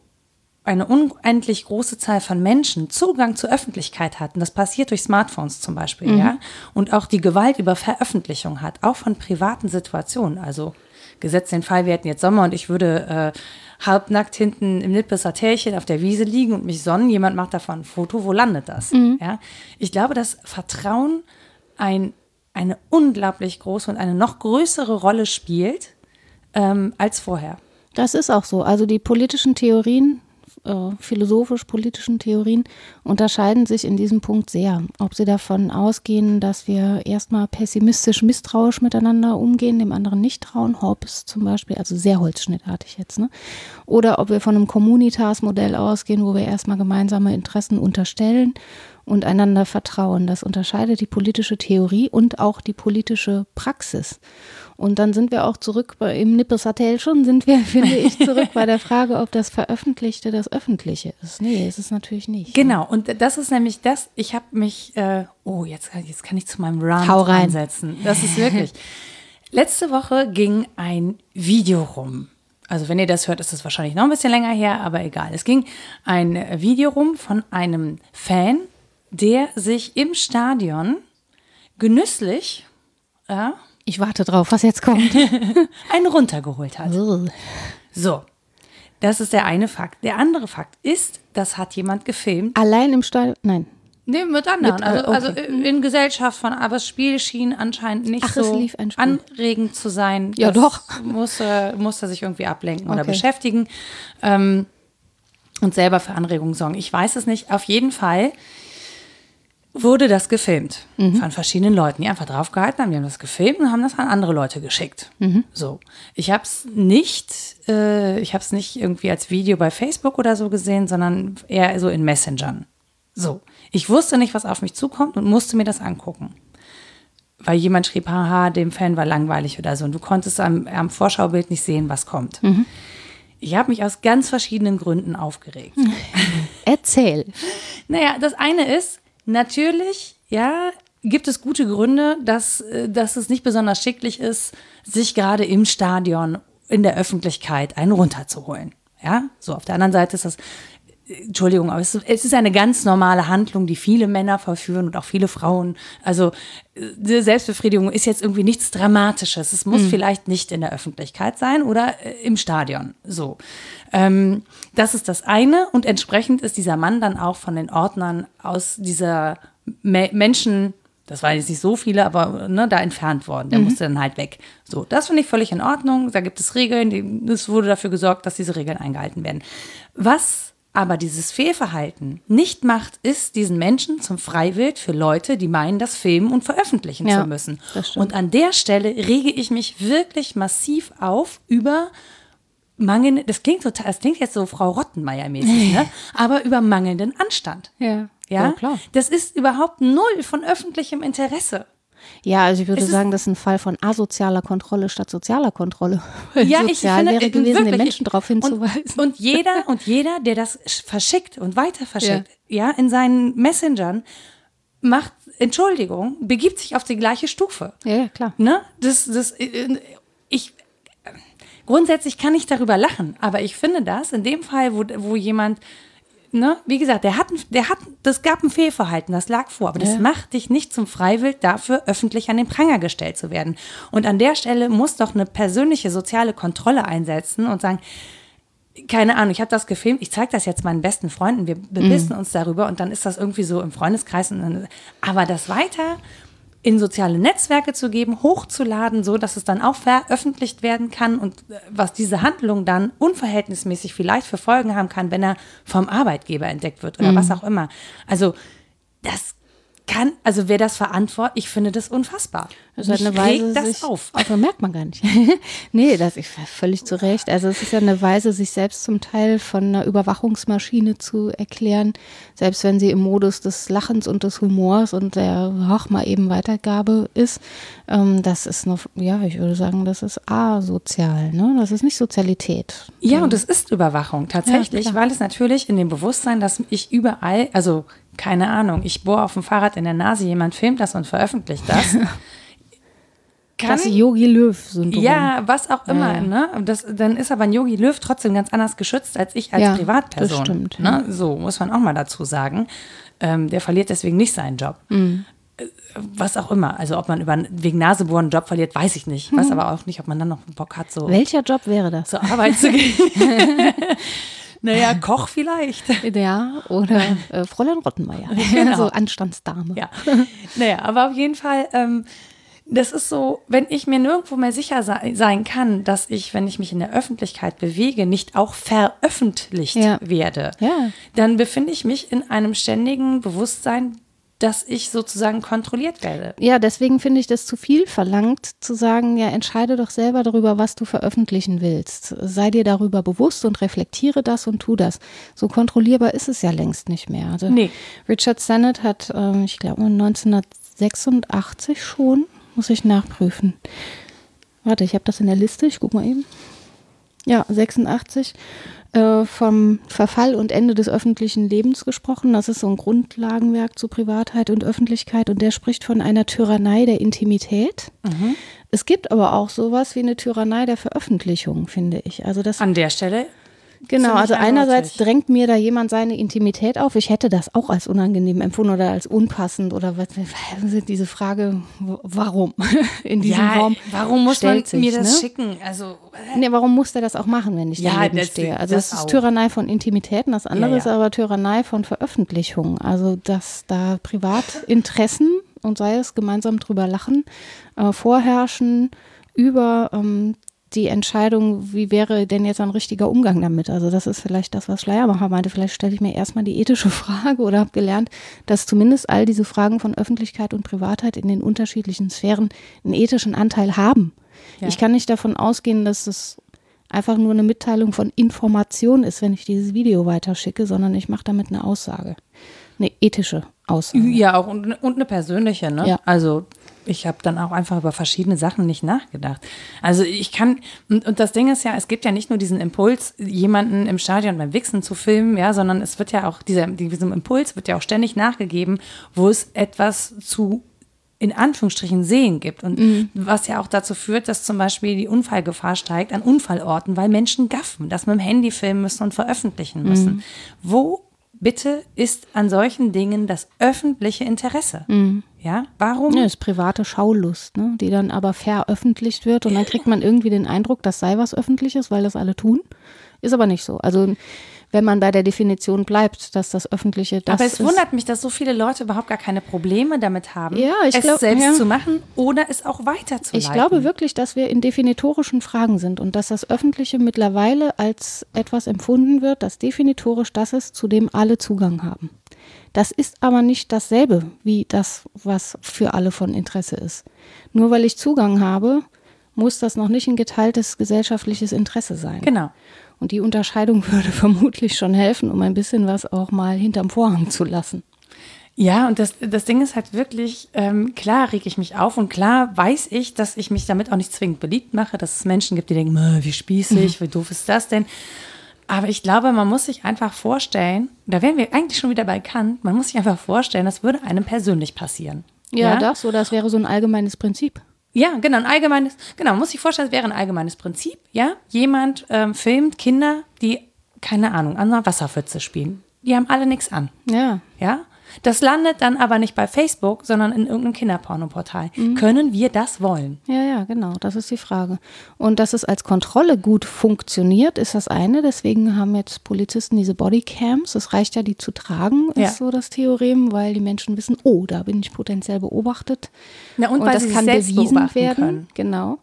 eine unendlich große Zahl von Menschen Zugang zur Öffentlichkeit hatten, das passiert durch Smartphones zum Beispiel, mhm. ja, und auch die Gewalt über Veröffentlichung hat, auch von privaten Situationen. Also gesetzt den Fall, wir hätten jetzt Sommer und ich würde äh, halbnackt hinten im Nippeser Tälchen auf der Wiese liegen und mich sonnen, jemand macht davon ein Foto, wo landet das? Mhm. Ja? Ich glaube, dass Vertrauen ein eine unglaublich große und eine noch größere Rolle spielt ähm, als vorher. Das ist auch so. Also die politischen Theorien, äh, philosophisch-politischen Theorien unterscheiden sich in diesem Punkt sehr. Ob sie davon ausgehen, dass wir erstmal pessimistisch, misstrauisch miteinander umgehen, dem anderen nicht trauen, Hobbes zum Beispiel, also sehr holzschnittartig jetzt, ne? Oder ob wir von einem Communitas-Modell ausgehen, wo wir erstmal gemeinsame Interessen unterstellen und einander vertrauen. Das unterscheidet die politische Theorie und auch die politische Praxis. Und dann sind wir auch zurück bei, im Nippesatel schon, sind wir, [laughs] finde ich, zurück bei der Frage, ob das Veröffentlichte das Öffentliche ist. Nee, ist es natürlich nicht. Genau, und das ist nämlich das, ich habe mich, äh, oh, jetzt, jetzt kann ich zu meinem Run Hau rein. Das ist wirklich. [laughs] Letzte Woche ging ein Video rum. Also wenn ihr das hört, ist es wahrscheinlich noch ein bisschen länger her, aber egal. Es ging ein Video rum von einem Fan, der sich im Stadion genüsslich ja, Ich warte drauf, was jetzt kommt. [laughs] einen runtergeholt hat. So, das ist der eine Fakt. Der andere Fakt ist, das hat jemand gefilmt. Allein im Stadion, nein. Nee, mit anderen. Mit, äh, also, also okay. in Gesellschaft von, aber das Spiel schien anscheinend nicht Ach, so anregend zu sein. Ja, Das doch. Musste, musste sich irgendwie ablenken oder Okay. beschäftigen ähm, und selber für Anregungen sorgen. Ich weiß es nicht. Auf jeden Fall wurde das gefilmt Mhm. von verschiedenen Leuten, die einfach draufgehalten haben. Die haben das gefilmt und haben das an andere Leute geschickt. Mhm. So, ich habe es nicht, äh, ich habe es nicht irgendwie als Video bei Facebook oder so gesehen, sondern eher so in Messengern. So, ich wusste nicht, was auf mich zukommt und musste mir das angucken. Weil jemand schrieb, haha, dem Fan war langweilig oder so. Und du konntest am, am Vorschaubild nicht sehen, was kommt. Ich habe mich aus ganz verschiedenen Gründen aufgeregt. [laughs] Erzähl. Naja, das eine ist, natürlich, ja, gibt es gute Gründe, dass, äh, dass es nicht besonders schicklich ist, sich gerade im Stadion in der Öffentlichkeit einen runterzuholen. Ja, so auf der anderen Seite ist das, Entschuldigung, aber es ist, eine ganz normale Handlung, die viele Männer verführen und auch viele Frauen. Also äh, Selbstbefriedigung ist jetzt irgendwie nichts Dramatisches. Es muss vielleicht nicht in der Öffentlichkeit sein oder äh, im Stadion. So. Ähm, das ist das eine und entsprechend ist dieser Mann dann auch von den Ordnern aus dieser Me Menschen, das waren jetzt nicht so viele, aber ne, da entfernt worden. Der musste dann halt weg. So, das finde ich völlig in Ordnung. Da gibt es Regeln, die, es wurde dafür gesorgt, dass diese Regeln eingehalten werden. Was aber dieses Fehlverhalten nicht macht, ist diesen Menschen zum Freiwild für Leute, die meinen, das filmen und veröffentlichen Ja, zu müssen. Und an der Stelle rege ich mich wirklich massiv auf über mangelnde, das klingt total, das klingt jetzt so Frau Rottenmeier-mäßig, ne? aber über mangelnden Anstand. Ja. Ja, klar. das ist überhaupt null von öffentlichem Interesse. Ja, also ich würde Es sagen, das ist ein Fall von asozialer Kontrolle statt sozialer Kontrolle. [laughs] Ja, ich sozial finde, wäre gewesen, wirklich, den Menschen darauf hinzuweisen. Und, und jeder [laughs] und jeder, der das sch- verschickt und weiter verschickt, ja. in seinen Messengern, macht, Entschuldigung, begibt sich auf die gleiche Stufe. ja, ja, klar. Ne? Das, das, äh, ich, äh, grundsätzlich kann ich darüber lachen, aber ich finde das in dem Fall, wo, wo jemand, ne, wie gesagt, der hat, der hat, das gab ein Fehlverhalten, das lag vor, aber das Ja. macht dich nicht zum Freiwild dafür, öffentlich an den Pranger gestellt zu werden. Und an der Stelle muss doch eine persönliche soziale Kontrolle einsetzen und sagen, keine Ahnung, ich habe das gefilmt, ich zeige das jetzt meinen besten Freunden, wir bebissen uns darüber und dann ist das irgendwie so im Freundeskreis. Und dann, aber das weiter in soziale Netzwerke zu geben, hochzuladen, so dass es dann auch veröffentlicht werden kann und äh, was diese Handlung dann unverhältnismäßig vielleicht für Folgen haben kann, wenn er vom Arbeitgeber entdeckt wird oder was auch immer. Also das kann, also wer das verantwortet, ich finde das unfassbar. Halt Mich eine Weise, regt das sich, auf. [laughs] Aber merkt man gar nicht. [laughs] nee, das ist völlig zu Recht. Also es ist ja eine Weise, sich selbst zum Teil von einer Überwachungsmaschine zu erklären, selbst wenn sie im Modus des Lachens und des Humors und der ach, mal eben Weitergabe ist. Ähm, das ist noch, ja, ich würde sagen, das ist asozial. Ne? Das ist nicht Sozialität. Ja, und es ist Überwachung tatsächlich, Ja, weil es natürlich in dem Bewusstsein, dass ich überall, also keine Ahnung, ich bohre auf dem Fahrrad in der Nase, jemand filmt das und veröffentlicht das. [laughs] Kann Das Yogi Löw-Syndrom. ja, was auch immer, Ja, ne? Das, dann ist aber ein Yogi Löw trotzdem ganz anders geschützt als ich als Ja, Privatperson. das stimmt, Ne? So muss man auch mal dazu sagen. Ähm, der verliert deswegen nicht seinen Job. Mhm. Äh, Was auch immer. Also ob man über, wegen Nasebohren einen Job verliert, weiß ich nicht. Mhm. Weiß aber auch nicht, ob man dann noch Bock hat, so Welcher Job wäre das? zur Arbeit zu gehen. [laughs] [laughs] naja, Koch vielleicht. [laughs] Ja, oder äh, Fräulein Rottenmeier. [laughs] Genau. So Anstandsdame. Ja. Naja, aber auf jeden Fall, ähm, das ist so, wenn ich mir nirgendwo mehr sicher sei, sein kann, dass ich, wenn ich mich in der Öffentlichkeit bewege, nicht auch veröffentlicht Ja. werde, Ja. dann befinde ich mich in einem ständigen Bewusstsein, dass ich sozusagen kontrolliert werde. Ja, deswegen finde ich das zu viel verlangt, zu sagen, ja, entscheide doch selber darüber, was du veröffentlichen willst. Sei dir darüber bewusst und reflektiere das und tu das. So kontrollierbar ist es ja längst nicht mehr. Also Nee. Richard Sennett hat, ähm, ich glaube, 1986 schon, muss ich nachprüfen. Warte, ich habe das in der Liste, ich guck mal eben. Ja, 86 äh, vom Verfall und Ende des öffentlichen Lebens gesprochen. Das ist so ein Grundlagenwerk zu Privatheit und Öffentlichkeit und der spricht von einer Tyrannei der Intimität. Es gibt aber auch sowas wie eine Tyrannei der Veröffentlichung, finde ich. Also das An der Stelle Genau, also einerseits drängt mir da jemand seine Intimität auf. Ich hätte das auch als unangenehm empfunden oder als unpassend oder was, [laughs] diese Frage, warum [laughs] in diesem ja, Raum warum muss man sich, mir das ne? schicken? Also, Nee, warum muss der das auch machen, wenn ich Ja, daneben das- stehe? Also das das, ist auch. Tyrannei von Intimitäten, das andere Ja, ja. ist aber Tyrannei von Veröffentlichung. Also dass da Privatinteressen und sei es gemeinsam drüber lachen, äh, vorherrschen über ähm, die Entscheidung, wie wäre denn jetzt ein richtiger Umgang damit? Also das ist vielleicht das, was Schleiermacher meinte. Vielleicht stelle ich mir erstmal die ethische [laughs] Frage oder habe gelernt, dass zumindest all diese Fragen von Öffentlichkeit und Privatheit in den unterschiedlichen Sphären einen ethischen Anteil haben. Ja. Ich kann nicht davon ausgehen, dass es einfach nur eine Mitteilung von Information ist, wenn ich dieses Video weiterschicke, sondern ich mache damit eine Aussage. Eine ethische Aussage. ja, auch und, und eine persönliche, ne? Ja. Also, ich habe dann auch einfach über verschiedene Sachen nicht nachgedacht. Also, ich kann, und, und das Ding ist ja, es gibt ja nicht nur diesen Impuls, jemanden im Stadion beim Wichsen zu filmen, ja, sondern es wird ja auch, dieser, diesem Impuls wird ja auch ständig nachgegeben, wo es etwas zu in Anführungsstrichen sehen gibt. Und Mhm. was ja auch dazu führt, dass zum Beispiel die Unfallgefahr steigt an Unfallorten, weil Menschen gaffen, das mit dem Handy filmen müssen und veröffentlichen müssen. Mhm. Wo bitte ist an solchen Dingen das öffentliche Interesse? Ja, warum? Ja, das ist private Schaulust, ne? die dann aber veröffentlicht wird und dann kriegt man irgendwie den Eindruck, das sei was Öffentliches, weil das alle tun. Ist aber nicht so. Also wenn man bei der Definition bleibt, dass das Öffentliche das Aber es ist. wundert mich, dass so viele Leute überhaupt gar keine Probleme damit haben, Ja, ich es glaub- selbst ja. zu machen oder es auch weiterzuleiten. Ich glaube wirklich, dass wir in definitorischen Fragen sind und dass das Öffentliche mittlerweile als etwas empfunden wird, das definitorisch das ist, zu dem alle Zugang haben. Das ist aber nicht dasselbe wie das, was für alle von Interesse ist. Nur weil ich Zugang habe, muss das noch nicht ein geteiltes gesellschaftliches Interesse sein. Genau. Und die Unterscheidung [laughs] würde vermutlich schon helfen, um ein bisschen was auch mal hinterm Vorhang zu lassen. Ja, und das, das Ding ist halt wirklich, ähm, klar reg ich mich auf und klar weiß ich, dass ich mich damit auch nicht zwingend beliebt mache, dass es Menschen gibt, die denken, "Mö, wie spießig, wie doof ist das denn? Aber ich glaube, man muss sich einfach vorstellen, da wären wir eigentlich schon wieder bei Kant, man muss sich einfach vorstellen, das würde einem persönlich passieren. Ja, das oder das wäre so ein allgemeines Prinzip. Ja, genau, ein allgemeines, genau, man muss sich vorstellen, es wäre ein allgemeines Prinzip, ja. Jemand ähm, filmt Kinder, die, keine Ahnung, an einer Wasserpfütze spielen. Die haben alle nichts an. Ja, Ja? Das landet dann aber nicht bei Facebook, sondern in irgendeinem Kinderpornoportal. Mhm. Können wir das wollen? Ja, ja, genau, das ist die Frage. Und dass es als Kontrolle gut funktioniert, ist das eine. Deswegen haben jetzt Polizisten diese Bodycams. Es reicht ja, die zu tragen, ist Ja. so das Theorem, weil die Menschen wissen, oh, da bin ich potenziell beobachtet. Na, und weil das kann bewiesen werden. können. Genau.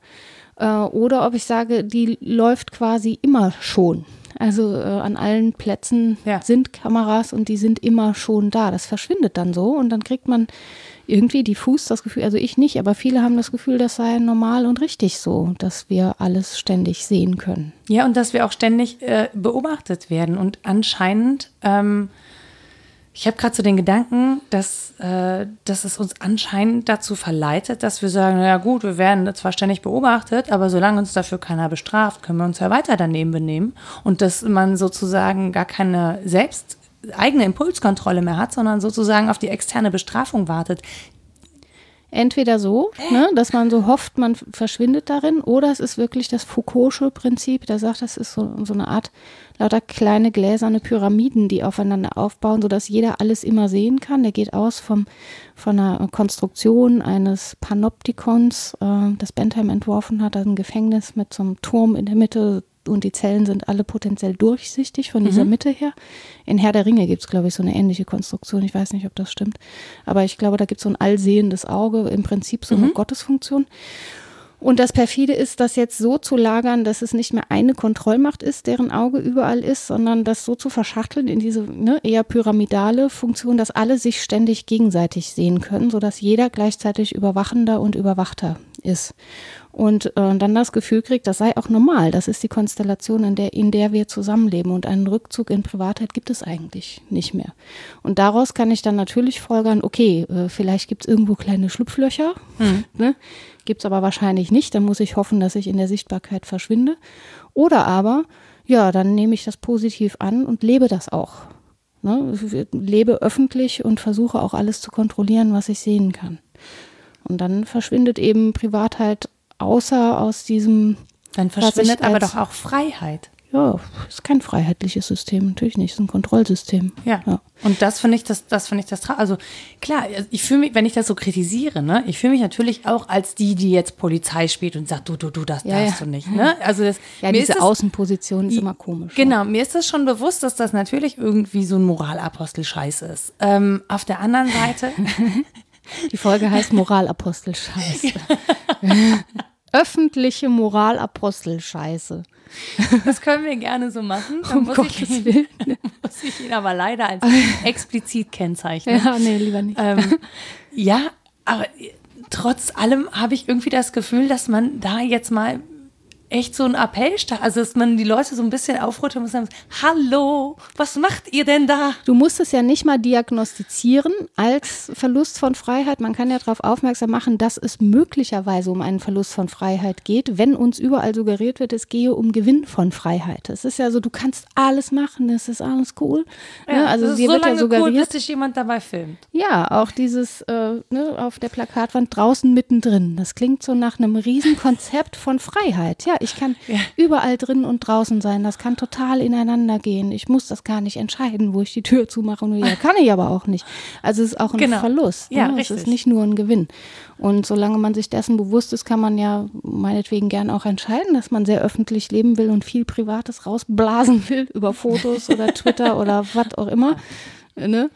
Äh, oder ob ich sage, die läuft quasi immer schon. Also äh, an allen Plätzen Ja. sind Kameras und die sind immer schon da. Das verschwindet dann so und dann kriegt man irgendwie diffus das Gefühl, also ich nicht, aber viele haben das Gefühl, das sei normal und richtig so, dass wir alles ständig sehen können. Ja, und dass wir auch ständig äh, beobachtet werden. Und anscheinend, ähm, ich habe gerade so den Gedanken, dass, äh, dass es uns anscheinend dazu verleitet, dass wir sagen, naja gut, wir werden zwar ständig beobachtet, aber solange uns dafür keiner bestraft, können wir uns ja weiter daneben benehmen. Und dass man sozusagen gar keine selbst eigene Impulskontrolle mehr hat, sondern sozusagen auf die externe Bestrafung wartet. Entweder so, ne, dass man so hofft, man verschwindet darin, oder es ist wirklich das Foucault'sche Prinzip, der sagt, das ist so, so eine Art lauter kleine gläserne Pyramiden, die aufeinander aufbauen, sodass jeder alles immer sehen kann. Der geht aus vom, von einer Konstruktion eines Panoptikons, äh, das Bentham entworfen hat, also ein Gefängnis mit so einem Turm in der Mitte, und die Zellen sind alle potenziell durchsichtig von dieser mhm. Mitte her. In Herr der Ringe gibt es, glaube ich, so eine ähnliche Konstruktion. Ich weiß nicht, ob das stimmt. Aber ich glaube, da gibt es so ein allsehendes Auge, im Prinzip so eine mhm. Gottesfunktion. Und das perfide ist, das jetzt so zu lagern, dass es nicht mehr eine Kontrollmacht ist, deren Auge überall ist, sondern das so zu verschachteln in diese ne, eher pyramidale Funktion, dass alle sich ständig gegenseitig sehen können, sodass jeder gleichzeitig Überwachender und Überwachter ist. Und äh, dann das Gefühl kriegt, das sei auch normal. Das ist die Konstellation, in der, in der wir zusammenleben. Und einen Rückzug in Privatheit gibt es eigentlich nicht mehr. Und daraus kann ich dann natürlich folgern, okay, äh, vielleicht gibt es irgendwo kleine Schlupflöcher. Hm. [laughs] Ne? Gibt es aber wahrscheinlich nicht. Dann muss ich hoffen, dass ich in der Sichtbarkeit verschwinde. Oder aber, ja, dann nehme ich das positiv an und lebe das auch. Ne? Lebe öffentlich und versuche auch alles zu kontrollieren, was ich sehen kann. Und dann verschwindet eben Privatheit außer aus diesem. Dann verschwindet aber doch auch Freiheit ja, ist kein freiheitliches System, natürlich nicht, ist ein Kontrollsystem. Ja. ja. Und das finde ich das, das finde ich das, also klar, ich fühle mich, wenn ich das so kritisiere, ne, ich fühle mich natürlich auch als die, die jetzt Polizei spielt und sagt, du, du, du, das ja, darfst ja. du nicht, ne? Also das, ja, diese das, Außenposition ist immer komisch. Genau, mir ist das schon bewusst, dass das natürlich irgendwie so ein Moralapostel-Scheiß ist. Ähm, auf der anderen Seite. [laughs] die Folge heißt Moralapostel-Scheiß. [laughs] Öffentliche Moralapostel-Scheiße. Das können wir gerne so machen. [laughs] Dann um muss, Gottes ich, Willen. [laughs] muss ich ihn aber leider als [laughs] explizit kennzeichnen. Ja, nee, lieber nicht. Ähm, ja, aber trotz allem habe ich irgendwie das Gefühl, dass man da jetzt mal echt so ein Appell statt. Also, dass man die Leute so ein bisschen aufrüttelt und sagen, hallo, was macht ihr denn da? Du musst es ja nicht mal diagnostizieren als Verlust von Freiheit. Man kann ja darauf aufmerksam machen, dass es möglicherweise um einen Verlust von Freiheit geht, wenn uns überall suggeriert wird, es gehe um Gewinn von Freiheit. Es ist ja so, du kannst alles machen, es ist alles cool. Ja, ne? also, dir so wird ja suggeriert, cool, bis sich jemand dabei filmt. Ja, auch dieses äh, ne, auf der Plakatwand draußen mittendrin. Das klingt so nach einem Riesenkonzept von Freiheit. Ja, ich kann ja. überall drin und draußen sein. Das kann total ineinander gehen. Ich muss das gar nicht entscheiden, wo ich die Tür zumache und wieder. [laughs] Kann ich aber auch nicht. Also es ist auch ein genau. Verlust. Ja, ne? Es ist nicht nur ein Gewinn. Und solange man sich dessen bewusst ist, kann man ja meinetwegen gern auch entscheiden, dass man sehr öffentlich leben will und viel Privates rausblasen will über Fotos oder [laughs] Twitter oder was auch immer. Ne?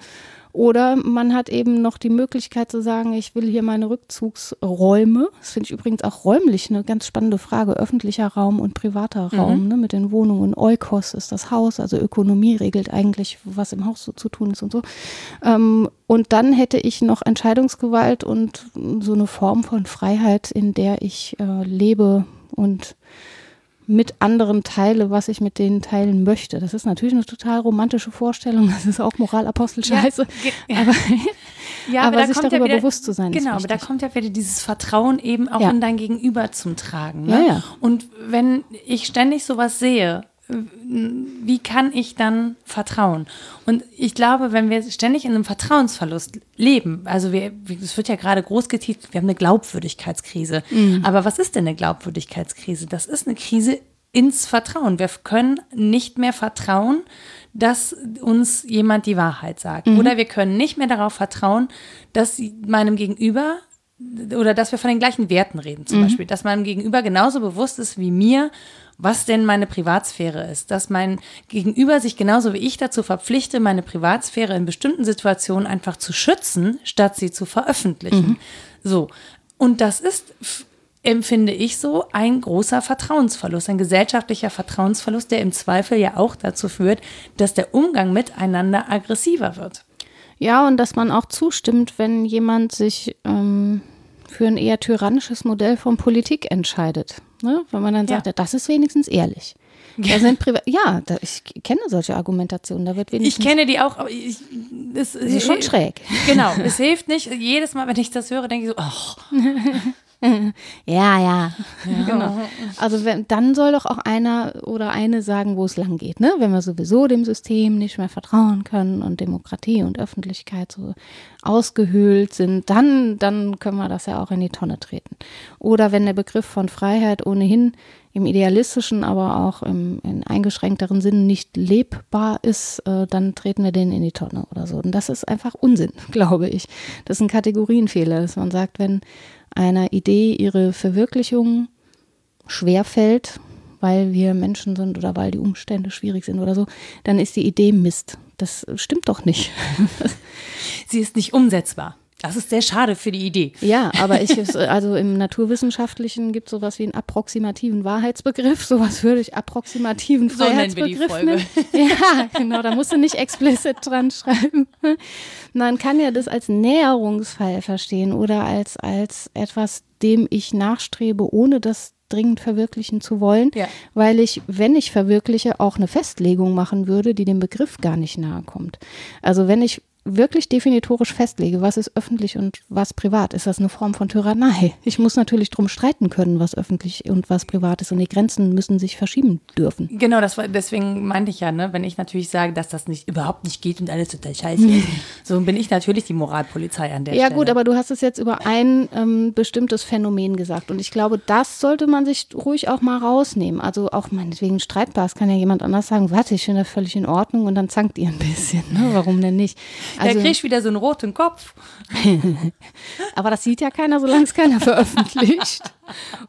Oder man hat eben noch die Möglichkeit zu sagen, ich will hier meine Rückzugsräume. Das finde ich übrigens auch räumlich eine ganz spannende Frage. Öffentlicher Raum und privater mhm. Raum ne, mit den Wohnungen. Eukos ist das Haus, also Ökonomie regelt eigentlich, was im Haus so zu tun ist und so. Ähm, und dann hätte ich noch Entscheidungsgewalt und so eine Form von Freiheit, in der ich äh, lebe und mit anderen teile, was ich mit denen teilen möchte. Das ist natürlich eine total romantische Vorstellung. Das ist auch Moralapostel-Scheiße. Ja, [laughs] aber, [laughs] ja, aber, aber sich darüber ja wieder, bewusst zu sein. Genau, aber da kommt ja wieder dieses Vertrauen eben auch ja. in dein Gegenüber zum Tragen. Ne? Ja, Und wenn ich ständig sowas sehe, wie kann ich dann vertrauen? Und ich glaube, wenn wir ständig in einem Vertrauensverlust leben, also wir, es wird ja gerade groß getitelt, wir haben eine Glaubwürdigkeitskrise. Mhm. Aber was ist denn eine Glaubwürdigkeitskrise? Das ist eine Krise ins Vertrauen. Wir können nicht mehr vertrauen, dass uns jemand die Wahrheit sagt. Mhm. Oder wir können nicht mehr darauf vertrauen, dass meinem Gegenüber oder dass wir von den gleichen Werten reden, zum mhm. Beispiel, dass meinem Gegenüber genauso bewusst ist wie mir, was denn meine Privatsphäre ist, dass mein Gegenüber sich genauso wie ich dazu verpflichte, meine Privatsphäre in bestimmten Situationen einfach zu schützen, statt sie zu veröffentlichen. Mhm. So. Und das ist, empfinde ich so, ein großer Vertrauensverlust, ein gesellschaftlicher Vertrauensverlust, der im Zweifel ja auch dazu führt, dass der Umgang miteinander aggressiver wird. Ja, und dass man auch zustimmt, wenn jemand sich ähm, für ein eher tyrannisches Modell von Politik entscheidet. Ne? Wenn man dann sagt, ja, das ist wenigstens ehrlich. [laughs] Da sind Priva ja, da, ich kenne solche Argumentationen. Da wird wenigstens ich kenne die auch, aber ich, es, ist schon schräg. [laughs] Genau, es hilft nicht. Jedes Mal, wenn ich das höre, denke ich so, ach. [laughs] [laughs] ja, ja, genau. Also wenn, dann soll doch auch einer oder eine sagen, wo es lang geht, ne? Wenn wir sowieso dem System nicht mehr vertrauen können und Demokratie und Öffentlichkeit so ausgehöhlt sind, dann, dann können wir das ja auch in die Tonne treten. Oder wenn der Begriff von Freiheit ohnehin im idealistischen, aber auch im in eingeschränkteren Sinn nicht lebbar ist, äh, dann treten wir den in die Tonne oder so. Und das ist einfach Unsinn, [laughs] glaube ich. Das ist ein Kategorienfehler, dass man sagt, wenn einer Idee ihre Verwirklichung schwerfällt, weil wir Menschen sind oder weil die Umstände schwierig sind oder so, dann ist die Idee Mist. Das stimmt doch nicht. [laughs] Sie ist nicht umsetzbar. Das ist sehr schade für die Idee. Ja, aber ich, [laughs] also im Naturwissenschaftlichen gibt es sowas wie einen approximativen Wahrheitsbegriff. Sowas würde ich approximativen So Freiheitsbegriff Folge. nennen. [laughs] Ja, genau, da musst du nicht explicit dran schreiben. Man kann ja das als Näherungsfall verstehen oder als, als etwas, dem ich nachstrebe, ohne das dringend verwirklichen zu wollen, Ja. weil ich, wenn ich verwirkliche, auch eine Festlegung machen würde, die dem Begriff gar nicht nahe kommt. Also wenn ich wirklich definitorisch festlege, was ist öffentlich und was privat, ist das eine Form von Tyrannei. Ich muss natürlich drum streiten können, was öffentlich und was privat ist und die Grenzen müssen sich verschieben dürfen. Genau, das war, deswegen meinte ich ja, ne, wenn ich natürlich sage, dass das nicht überhaupt nicht geht und alles total scheiße ist, [laughs] so bin ich natürlich die Moralpolizei an der Ja Stelle. gut, aber du hast es jetzt über ein ähm, bestimmtes Phänomen gesagt und ich glaube, das sollte man sich ruhig auch mal rausnehmen. Also auch meinetwegen streitbar, es kann ja jemand anders sagen, warte, ich finde das völlig in Ordnung und dann zankt ihr ein bisschen. Ne? Warum denn nicht? Da krieg ich wieder so einen roten Kopf. [laughs] Aber das sieht ja keiner, solange es keiner veröffentlicht.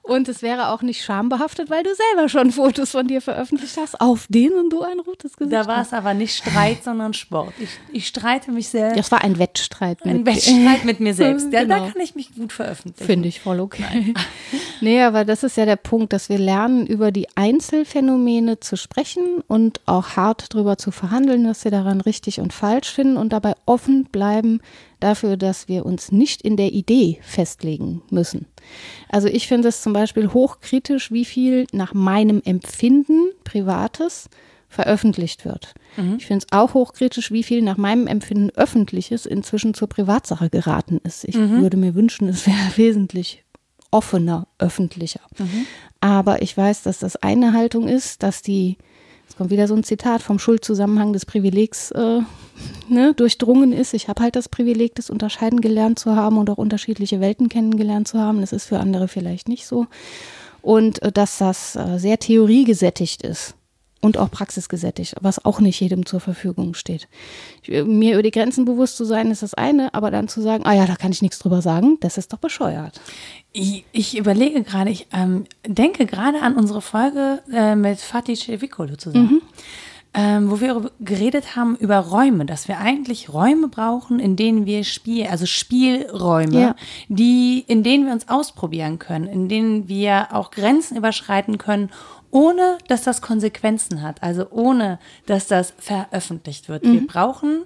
Und es wäre auch nicht schambehaftet, weil du selber schon Fotos von dir veröffentlicht hast, auf denen du ein rotes Gesicht Da war hast. es aber nicht Streit, sondern Sport. Ich, ich streite mich sehr. Das war ein Wettstreit. ein mit- Wettstreit mit mir selbst. Ja, Genau. Da kann ich mich gut veröffentlichen. Finde ich voll okay. [laughs] nee, aber das ist ja der Punkt, dass wir lernen, über die Einzelfänomene zu sprechen und auch hart drüber zu verhandeln, was wir daran richtig und falsch finden und dabei offen bleiben dafür, dass wir uns nicht in der Idee festlegen müssen. Also ich finde es zum Beispiel hochkritisch, wie viel nach meinem Empfinden Privates veröffentlicht wird. Ich finde es auch hochkritisch, wie viel nach meinem Empfinden Öffentliches inzwischen zur Privatsache geraten ist. Ich würde mir wünschen, [laughs] es wäre wesentlich offener, öffentlicher. Aber ich weiß, dass das eine Haltung ist, dass die, es kommt wieder so ein Zitat vom Schuldzusammenhang des Privilegs äh, ne, durchdrungen ist. Ich habe halt das Privileg, das Unterscheiden gelernt zu haben und auch unterschiedliche Welten kennengelernt zu haben. Das ist für andere vielleicht nicht so. Und äh, dass das äh, sehr theoriegesättigt ist und auch praxisgesättigt, was auch nicht jedem zur Verfügung steht. Äh, mir über die Grenzen bewusst zu sein, ist das eine, aber dann zu sagen, ah ja, da kann ich nichts drüber sagen, das ist doch bescheuert. Ich, ich überlege gerade, ich ähm, denke gerade an unsere Folge äh, mit Fatih Cevicolo zusammen. Ähm, wo wir geredet haben über Räume, dass wir eigentlich Räume brauchen, in denen wir spielen, also Spielräume, Ja. die, in denen wir uns ausprobieren können, in denen wir auch Grenzen überschreiten können, ohne dass das Konsequenzen hat, also ohne dass das veröffentlicht wird. Wir brauchen,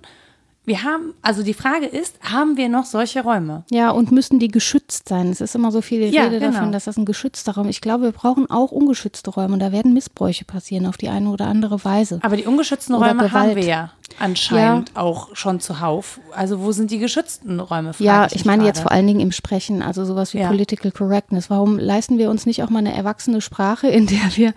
wir haben, also die Frage ist, haben wir noch solche Räume? Ja, und müssen die geschützt sein? Es ist immer so viel Ja, Rede genau. davon, dass das ein geschützter Raum ist. Ich glaube, wir brauchen auch ungeschützte Räume und da werden Missbräuche passieren auf die eine oder andere Weise. Aber die ungeschützten Oder Räume haben Gewalt. wir ja anscheinend auch schon zuhauf. Also wo sind die geschützten Räume? Ja, mich ich meine jetzt gerade. vor allen Dingen im Sprechen, also sowas wie Ja. Political Correctness. Warum leisten wir uns nicht auch mal eine erwachsene Sprache, in der wir äh,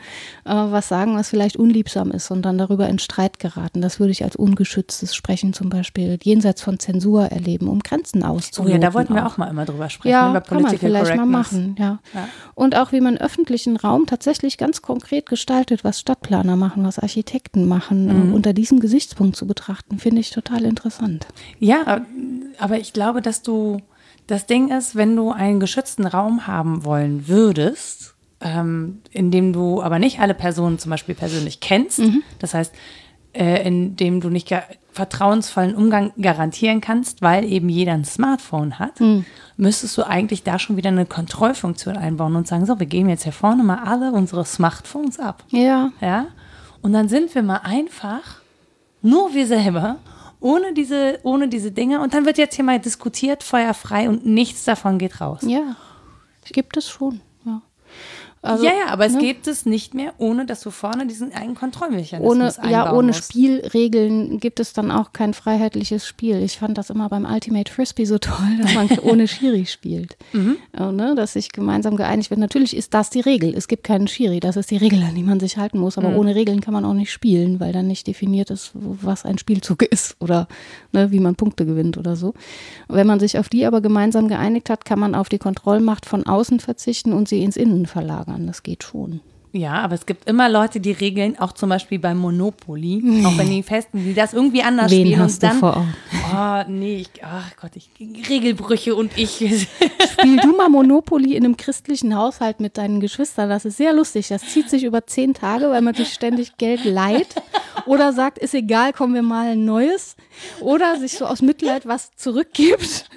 was sagen, was vielleicht unliebsam ist und dann darüber in Streit geraten? Das würde ich als ungeschütztes Sprechen zum Beispiel jenseits von Zensur erleben, um Grenzen Oh auszuloten. ja, da wollten wir auch mal immer drüber sprechen, Ja, über kann man vielleicht mal machen, ja. Ja. Und auch wie man öffentlichen Raum tatsächlich ganz konkret gestaltet, was Stadtplaner machen, was Architekten machen, Mhm. äh, unter diesem Gesichtspunkt zu betrachten, finde ich total interessant. Ja, aber ich glaube, dass du, das Ding ist, wenn du einen geschützten Raum haben wollen würdest, ähm, in dem du aber nicht alle Personen zum Beispiel persönlich kennst, Mhm. das heißt, äh, in dem du nicht vertrauensvollen Umgang garantieren kannst, weil eben jeder ein Smartphone hat, Mhm. müsstest du eigentlich da schon wieder eine Kontrollfunktion einbauen und sagen, so, wir geben jetzt hier vorne mal alle unsere Smartphones ab. Ja, Ja? Und dann sind wir mal einfach nur wir selber, ohne diese, ohne diese Dinge. Und dann wird jetzt hier mal diskutiert, feuerfrei und nichts davon geht raus. ja, gibt es schon. Ja, also, ja, ja, aber es ne? gibt es nicht mehr, ohne dass du vorne diesen eigenen Kontrollmechanismus ohne, einbauen ja, ohne musst. Spielregeln gibt es dann auch kein freiheitliches Spiel. Ich fand das immer beim Ultimate Frisbee so toll, [laughs] dass man ohne Schiri spielt. Mhm. Äh, ne, dass sich gemeinsam geeinigt wird. Natürlich ist das die Regel. Es gibt keinen Schiri. Das ist die Regel, an die man sich halten muss. Mhm. Aber ohne Regeln kann man auch nicht spielen, weil dann nicht definiert ist, was ein Spielzug [laughs] ist oder ne, wie man Punkte gewinnt oder so. Wenn man sich auf die aber gemeinsam geeinigt hat, kann man auf die Kontrollmacht von außen verzichten und sie ins Innen verlagern. Das geht schon. Ja, aber es gibt immer Leute, die regeln, auch zum Beispiel beim Monopoly, auch wenn die festen, die das irgendwie anders Wen spielen hast und du dann. vor Augen? Oh, nee, ich, ach Gott, ich, Regelbrüche und ich. [laughs] Spiel du mal Monopoly in einem christlichen Haushalt mit deinen Geschwistern. Das ist sehr lustig. Das zieht sich über zehn Tage, weil man sich ständig Geld leiht. Oder sagt, ist egal, kommen wir mal ein neues. Oder sich so aus Mitleid was zurückgibt.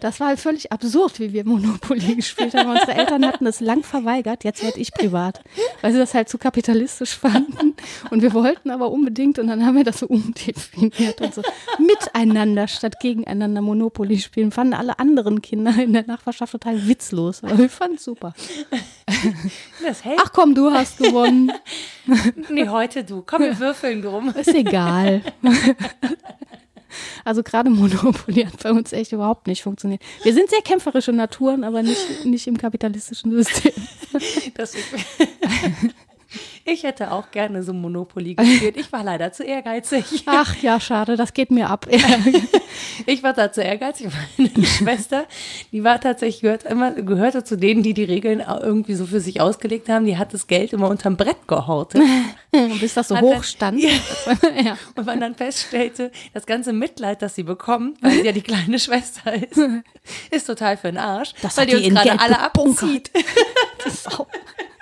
Das war halt völlig absurd, wie wir Monopoly gespielt haben. Unsere Eltern hatten das lang verweigert. Jetzt werde ich privat, weil sie das halt zu kapitalistisch fanden. Und wir wollten aber unbedingt und dann haben wir das so umdefiniert und so miteinander statt gegeneinander Monopoly spielen. Fanden alle anderen Kinder in der Nachbarschaft total witzlos. Aber wir fanden es super. Ach komm, du hast gewonnen. nee, heute du. Komm, wir würfeln drum. Ist egal. Also gerade Monopoly hat bei uns echt überhaupt nicht funktioniert. Wir sind sehr kämpferische Naturen, aber nicht, nicht im kapitalistischen System. Das [laughs] ich hätte auch gerne so Monopoly gespielt. Ich war leider zu ehrgeizig. [laughs] Ach ja, schade, das geht mir ab. [laughs] Ich war da zu ehrgeizig. Meine Schwester, die war tatsächlich, gehört immer, gehörte zu denen, die die Regeln auch irgendwie so für sich ausgelegt haben. Die hat das Geld immer unterm Brett gehortet. [laughs] Bis das so Hat hoch stand. Ja. Ja. Und man dann feststellte, das ganze Mitleid, das sie bekommt, weil sie ja die kleine Schwester ist, ist total für den Arsch, Das weil die uns gerade Geld alle gebunkert. abzieht. Sau.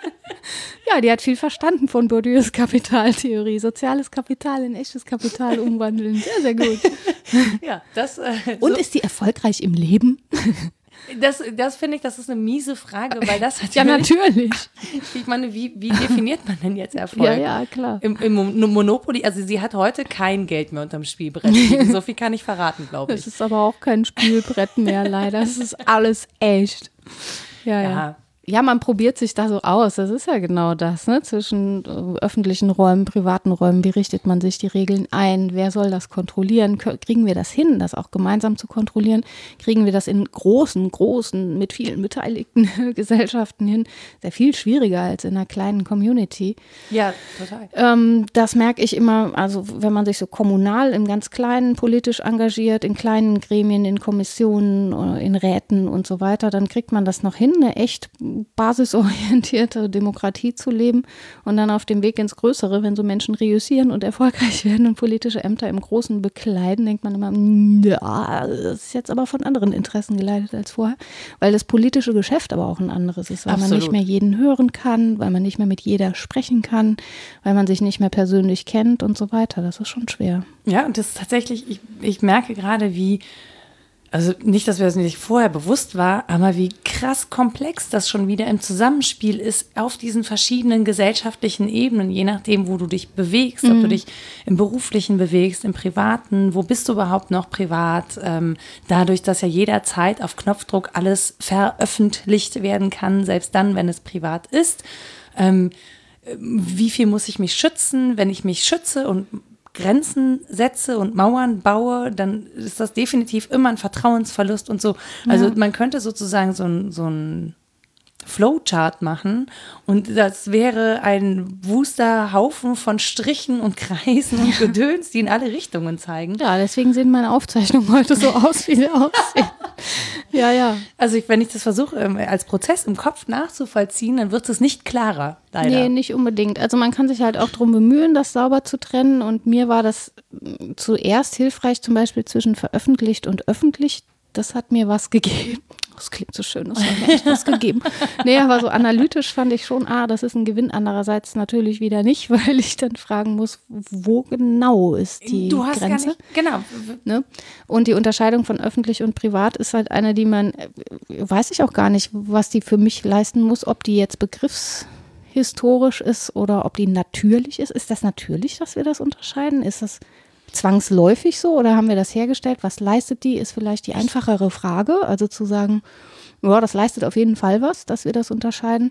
[laughs] Ja, die hat viel verstanden von Bourdieu's Kapitaltheorie. Soziales Kapital in echtes Kapital umwandeln. Sehr, sehr gut. Ja, das, äh, Und so, ist die erfolgreich im Leben? [laughs] das, das finde ich, das ist eine miese Frage, weil das hat Ja, natürlich. [laughs] Ich meine, wie, wie definiert man denn jetzt Erfolg? Ja, ja, klar. Im, Im Mon- Monopoly, also sie hat heute kein Geld mehr unterm Spielbrett. So viel kann ich verraten, glaube Es ich. ist aber auch kein Spielbrett mehr, leider. Es ist alles echt. Ja, ja. Ja. Ja, man probiert sich da so aus. Das ist ja genau das, ne? Zwischen äh, öffentlichen Räumen, privaten Räumen. Wie richtet man sich die Regeln ein? Wer soll das kontrollieren? Kriegen wir das hin, das auch gemeinsam zu kontrollieren? Kriegen wir das in großen, großen, mit vielen beteiligten [laughs] Gesellschaften hin? Sehr viel schwieriger als in einer kleinen Community. Ja, total. Ähm, das merke ich immer, also wenn man sich so kommunal im ganz Kleinen politisch engagiert, in kleinen Gremien, in Kommissionen, oder in Räten und so weiter, dann kriegt man das noch hin, eine echt basisorientierte Demokratie zu leben und dann auf dem Weg ins Größere, wenn so Menschen reüssieren und erfolgreich [laughs] werden und politische Ämter im Großen bekleiden, denkt man immer, "Mm, ja, das ist jetzt aber von anderen Interessen geleitet als vorher, weil das politische Geschäft aber auch ein anderes ist, weil man Absolut. nicht mehr jeden hören kann, weil man nicht mehr mit jeder sprechen kann, weil man sich nicht mehr persönlich kennt und so weiter. Das ist schon schwer. Ja, und das ist tatsächlich, ich, ich merke gerade, wie, also nicht, dass mir das nicht vorher bewusst war, aber wie krass komplex das schon wieder im Zusammenspiel ist auf diesen verschiedenen gesellschaftlichen Ebenen, je nachdem, wo du dich bewegst, ob du dich im beruflichen bewegst, im privaten, wo bist du überhaupt noch privat, ähm, dadurch, dass ja jederzeit auf Knopfdruck alles veröffentlicht werden kann, selbst dann, wenn es privat ist. Ähm, wie viel muss ich mich schützen, wenn ich mich schütze und Grenzen setze und Mauern baue, dann ist das definitiv immer ein Vertrauensverlust und so. Also man könnte sozusagen so ein, so ein Flowchart machen und das wäre ein wuster Haufen von Strichen und Kreisen und Gedöns, die in alle Richtungen zeigen. Ja, deswegen sehen meine Aufzeichnungen heute so aus, wie sie aussehen. Ja, ja. Also ich, wenn ich das versuche ähm, als Prozess im Kopf nachzuvollziehen, dann wird es nicht klarer, leider. Nee, nicht unbedingt. Also man kann sich halt auch darum bemühen, das sauber zu trennen. Und mir war das mm, zuerst hilfreich, zum Beispiel zwischen veröffentlicht und öffentlich. Das hat mir was gegeben. Das klingt so schön, das hat mir echt was gegeben. Nee, aber so analytisch fand ich schon, ah, das ist ein Gewinn. Andererseits natürlich wieder nicht, [laughs] weil ich dann fragen muss, wo genau ist die du hast Grenze? gar nicht, genau. Ne? Und die Unterscheidung von öffentlich und privat ist halt eine, die man, äh, weiß ich auch gar nicht, was die für mich leisten muss, ob die jetzt begriffshistorisch ist oder ob die natürlich ist. Ist das natürlich, dass wir das unterscheiden? Ist das zwangsläufig so oder haben wir das hergestellt? Was leistet die, ist vielleicht die einfachere Frage. Also zu sagen, ja, das leistet auf jeden Fall was, dass wir das unterscheiden.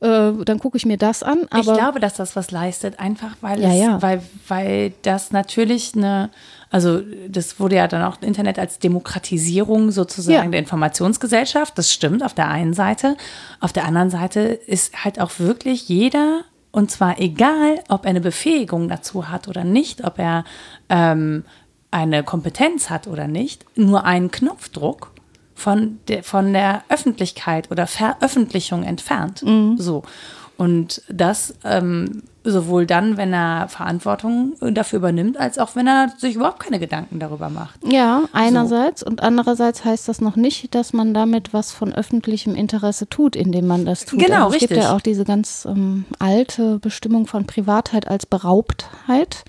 Äh, dann gucke ich mir das an. Aber ich glaube, dass das was leistet, einfach weil Ja, es, ja. weil, weil das natürlich eine, also das wurde ja dann auch Internet als Demokratisierung sozusagen Ja. der Informationsgesellschaft. Das stimmt auf der einen Seite. Auf der anderen Seite ist halt auch wirklich jeder, und zwar egal, ob er eine Befähigung dazu hat oder nicht, ob er ähm, eine Kompetenz hat oder nicht, nur einen Knopfdruck von der, von der Öffentlichkeit oder Veröffentlichung entfernt. So. Und das ähm, sowohl dann, wenn er Verantwortung dafür übernimmt, als auch wenn er sich überhaupt keine Gedanken darüber macht. Ja, einerseits. So. Und andererseits heißt das noch nicht, dass man damit was von öffentlichem Interesse tut, indem man das tut. Genau, also es richtig. gibt ja auch diese ganz ähm, alte Bestimmung von Privatheit als Beraubtheit.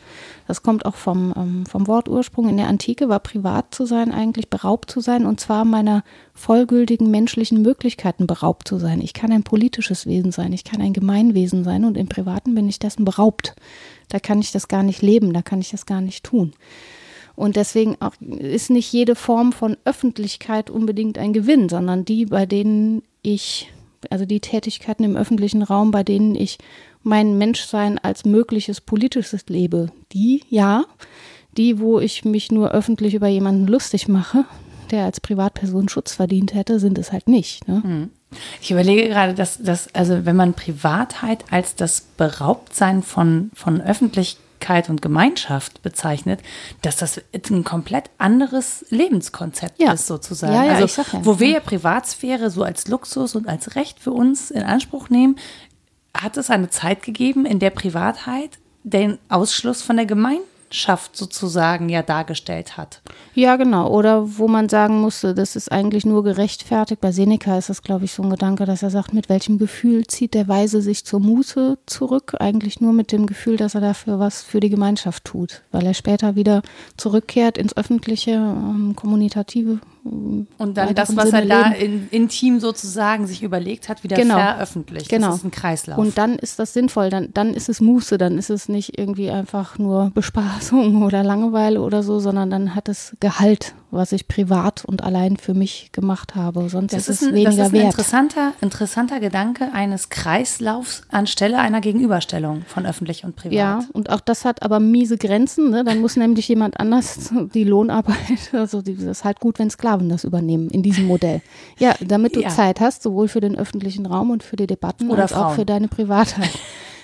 Das kommt auch vom, ähm, vom Wortursprung. In der Antike war privat zu sein eigentlich beraubt zu sein und zwar meiner vollgültigen menschlichen Möglichkeiten beraubt zu sein. Ich kann ein politisches Wesen sein, ich kann ein Gemeinwesen sein und im Privaten bin ich dessen beraubt. Da kann ich das gar nicht leben, da kann ich das gar nicht tun. Und deswegen auch ist nicht jede Form von Öffentlichkeit unbedingt ein Gewinn, sondern die, bei denen ich, also die Tätigkeiten im öffentlichen Raum, bei denen ich mein Menschsein als mögliches politisches lebe. Die, ja, die, wo ich mich nur öffentlich über jemanden lustig mache, der als Privatperson Schutz verdient hätte, sind es halt nicht. Ne? Hm. Ich überlege gerade, dass, dass, also wenn man Privatheit als das Beraubtsein von, von Öffentlichkeit und Gemeinschaft bezeichnet, dass das ein komplett anderes Lebenskonzept Ja. ist, sozusagen. Ja, ja, also, wo wir ja Privatsphäre so als Luxus und als Recht für uns in Anspruch nehmen, hat es eine Zeit gegeben, in der Privatheit den Ausschluss von der Gemeinschaft sozusagen ja dargestellt hat. Ja, genau. Oder wo man sagen musste, das ist eigentlich nur gerechtfertigt. Bei Seneca ist das, glaube ich, so ein Gedanke, dass er sagt, mit welchem Gefühl zieht der Weise sich zur Muße zurück? Eigentlich nur mit dem Gefühl, dass er dafür was für die Gemeinschaft tut. Weil er später wieder zurückkehrt ins öffentliche, ähm, kommunitative. ähm, Und dann das, was er Sinne da leben. in, intim sozusagen sich überlegt hat, wieder Genau. veröffentlicht. Genau. Das ist ein Kreislauf. Und dann ist das sinnvoll, dann, dann ist es Muße, dann ist es nicht irgendwie einfach nur Bespaßung [laughs] oder Langeweile oder so, sondern dann hat es Gehalt, was ich privat und allein für mich gemacht habe. Sonst das ist es ein, weniger das ist ein wert. interessanter, interessanter Gedanke eines Kreislaufs anstelle einer Gegenüberstellung von öffentlich und privat. Ja, und auch das hat aber miese Grenzen. Ne? Dann muss [laughs] nämlich jemand anders [laughs] die Lohnarbeit, [laughs] also die, das ist halt gut, wenn Sklaven das übernehmen in diesem Modell. Ja, damit du Ja. Zeit hast, sowohl für den öffentlichen Raum und für die Debatten Oder als auch Frauen. für deine Privatheit.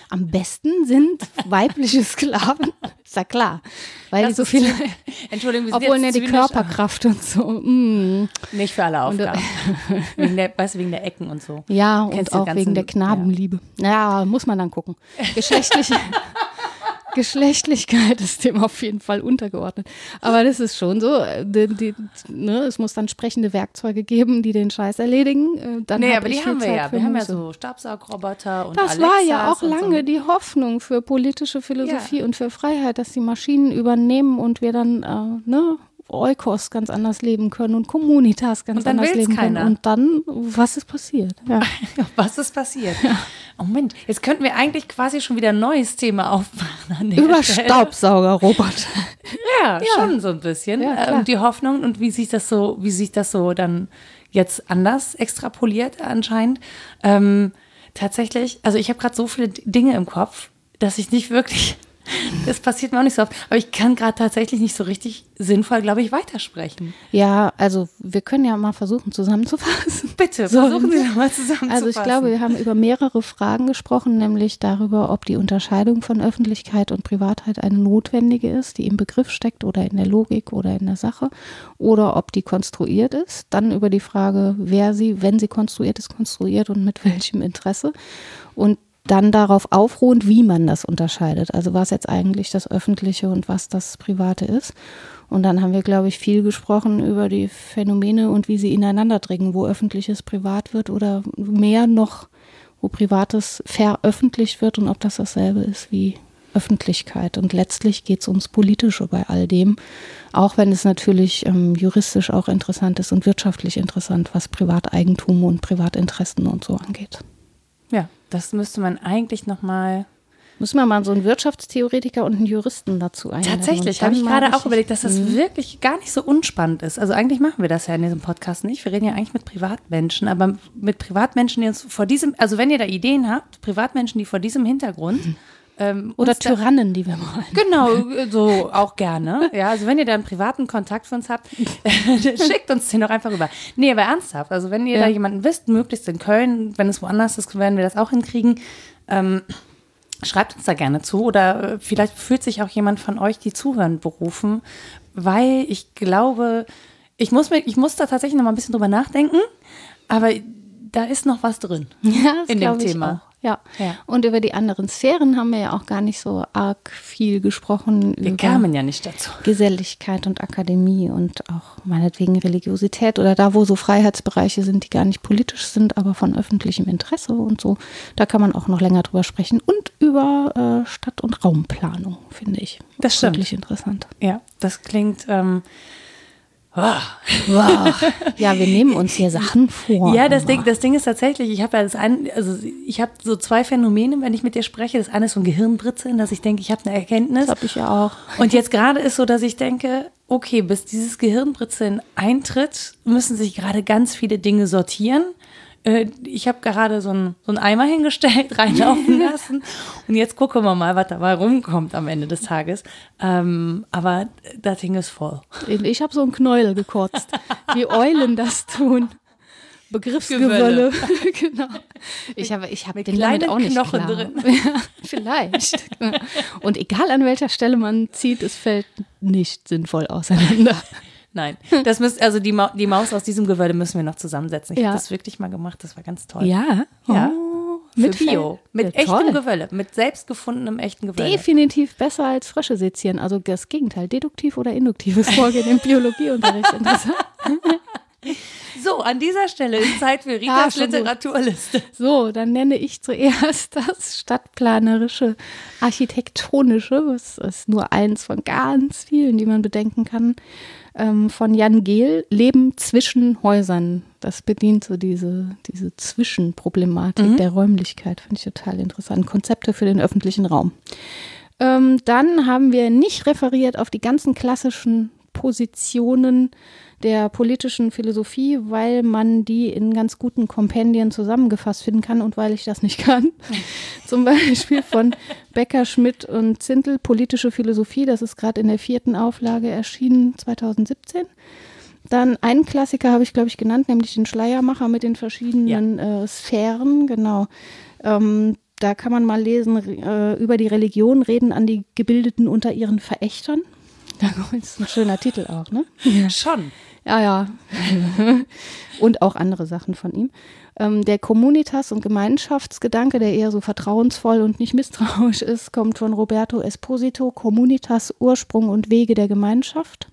Am besten sind weibliche Sklaven, ist ja klar, weil Das die so viele, [laughs] Entschuldigung, wir sind obwohl jetzt ne, die Körperkraft und so. Mm. aber Nicht für alle Und, äh, Aufgaben. [laughs] wegen, der, weißt du, wegen der Ecken und so. Ja, Kennst und auch ganzen- wegen der Knabenliebe. Ja. muss man dann gucken. Geschlechtliche [laughs] Geschlechtlichkeit [laughs] ist dem auf jeden Fall untergeordnet. Aber das ist schon so. äh, Die, die, ne, es muss dann sprechende Werkzeuge geben, die den Scheiß erledigen. Äh, Dann Nee, aber die haben wir Zeit ja. für Wir haben ja so Staubsaugroboter und Das war ja Alexas auch lange so. die Hoffnung für politische Philosophie und für Freiheit, dass die Maschinen übernehmen und wir dann äh, ne, Eukos ganz anders leben können und Communitas ganz anders leben keiner. können. Und dann, was ist passiert? Ja. [laughs] Was ist passiert? Oh Moment, jetzt könnten wir eigentlich quasi schon wieder ein neues Thema aufmachen. Über. Staubsaugerroboter. [laughs] Ja, schon so ein bisschen. Ja, ähm, die Hoffnung und wie sich das so, wie sich das so dann jetzt anders extrapoliert anscheinend. Ähm, tatsächlich, also ich habe gerade so viele Dinge im Kopf, dass ich nicht wirklich, das passiert mir auch nicht so oft, aber ich kann gerade tatsächlich nicht so richtig sinnvoll, glaube ich, weitersprechen. Ja, also wir können ja mal versuchen zusammenzufassen. Bitte, So. versuchen Sie doch mal zusammenzufassen. Also ich glaube, wir haben über mehrere Fragen gesprochen, nämlich darüber, ob die Unterscheidung von Öffentlichkeit und Privatheit eine notwendige ist, die im Begriff steckt oder in der Logik oder in der Sache, oder ob die konstruiert ist. Dann über die Frage, wer sie, wenn sie konstruiert ist, konstruiert und mit [laughs] welchem Interesse. Und dann darauf aufruhend, wie man das unterscheidet. Also was jetzt eigentlich das Öffentliche und was das Private ist. Und dann haben wir, glaube ich, viel gesprochen über die Phänomene und wie sie ineinander dringen, wo Öffentliches privat wird oder mehr noch, wo Privates veröffentlicht wird und ob das dasselbe ist wie Öffentlichkeit. Und letztlich geht es ums Politische bei all dem, auch wenn es natürlich ähm, juristisch auch interessant ist und wirtschaftlich interessant, was Privateigentum und Privatinteressen und so angeht. Das müsste man eigentlich noch mal Müssen wir mal so einen Wirtschaftstheoretiker und einen Juristen dazu einladen. Tatsächlich, habe ich gerade auch überlegt, dass das Mhm. wirklich gar nicht so unspannend ist. Also eigentlich machen wir das ja in diesem Podcast nicht. Wir reden ja eigentlich mit Privatmenschen, aber mit Privatmenschen, die uns vor diesem, also wenn ihr da Ideen habt, Privatmenschen, die vor diesem Hintergrund ähm, Oder Tyrannen, die wir malen. Genau, so auch gerne. Ja, also wenn ihr da einen privaten Kontakt für uns habt, [laughs] schickt uns den doch einfach rüber. Nee, aber ernsthaft. Also wenn ihr Ja. da jemanden wisst, möglichst in Köln, wenn es woanders ist, werden wir das auch hinkriegen. Ähm, schreibt uns da gerne zu oder äh, vielleicht fühlt sich auch jemand von euch, die zuhören, berufen, weil ich glaube, ich muss, mir, ich muss da tatsächlich noch mal ein bisschen drüber nachdenken, aber da ist noch was drin Ja, in dem Thema. Ja. Ja. Und über die anderen Sphären haben wir ja auch gar nicht so arg viel gesprochen. Wir kamen ja nicht dazu. Geselligkeit und Akademie und auch meinetwegen Religiosität oder da, wo so Freiheitsbereiche sind, die gar nicht politisch sind, aber von öffentlichem Interesse und so. Da kann man auch noch länger drüber sprechen. Und über äh, Stadt- und Raumplanung, finde ich. Das stimmt. Wirklich interessant. Ja, das klingt. Ähm. Wow. Ja, wir nehmen uns hier Sachen vor. Ja, das Ding, das Ding ist tatsächlich, ich habe ja das ein, also ich habe so zwei Phänomene, wenn ich mit dir spreche. Das eine ist so ein Gehirnbritzeln, dass ich denke, ich habe eine Erkenntnis. Das habe ich ja auch. Und jetzt gerade ist so, dass ich denke, okay, bis dieses Gehirnbritzeln eintritt, müssen sich gerade ganz viele Dinge sortieren. Äh, Ich habe gerade so einen so einen Eimer hingestellt, [laughs] reinlaufen [laughs] lassen. Und jetzt gucken wir mal, was dabei rumkommt am Ende des Tages. Ähm, aber das Ding ist voll. Ich habe so einen Knäuel gekotzt, wie Eulen das tun. Begriffsgewölle. [laughs] genau. Ich habe ich hab Mit den kleinen auch nicht Knochen klar. drin. Ja, vielleicht. Und egal an welcher Stelle man zieht, es fällt nicht sinnvoll auseinander. Nein, das müsst, also die, Ma die Maus aus diesem Gewölbe müssen wir noch zusammensetzen. Ich Ja. habe das wirklich mal gemacht, das war ganz toll. Ja. Ja. Oh, mit Bio, mit Ja, echtem toll. Gewölle, mit selbst gefundenem echten Gewölle. Definitiv besser als Frösche sezieren. Also das Gegenteil, deduktiv oder induktives Vorgehen im Biologieunterricht. Interessant. [laughs] So, an dieser Stelle ist Zeit für Ritas gut. Literaturliste. So, dann nenne ich zuerst das stadtplanerische, architektonische, das ist nur eins von ganz vielen, die man bedenken kann, ähm, von Jan Gehl, Leben zwischen Häusern. Das bedient so diese, diese Zwischenproblematik der Räumlichkeit, finde ich total interessant. Konzepte für den öffentlichen Raum. Ähm, dann haben wir nicht referiert auf die ganzen klassischen Positionen der politischen Philosophie, weil man die in ganz guten Kompendien zusammengefasst finden kann und weil ich das nicht kann. [laughs] Zum Beispiel von Becker, Schmidt und Zintel, Politische Philosophie, das ist gerade in der vierten Auflage erschienen, 2017. Dann einen Klassiker habe ich, glaube ich, genannt, nämlich den Schleiermacher mit den verschiedenen äh, Sphären, genau. Ähm, da kann man mal lesen äh, über die Religion, reden an die Gebildeten unter ihren Verächtern. [laughs] Das ist ein schöner Titel auch, ne? Schon. Ja, ja. [laughs] und auch andere Sachen von ihm. Ähm, der Communitas- und Gemeinschaftsgedanke, der eher so vertrauensvoll und nicht misstrauisch ist, kommt von Roberto Esposito. Communitas, Ursprung und Wege der Gemeinschaft.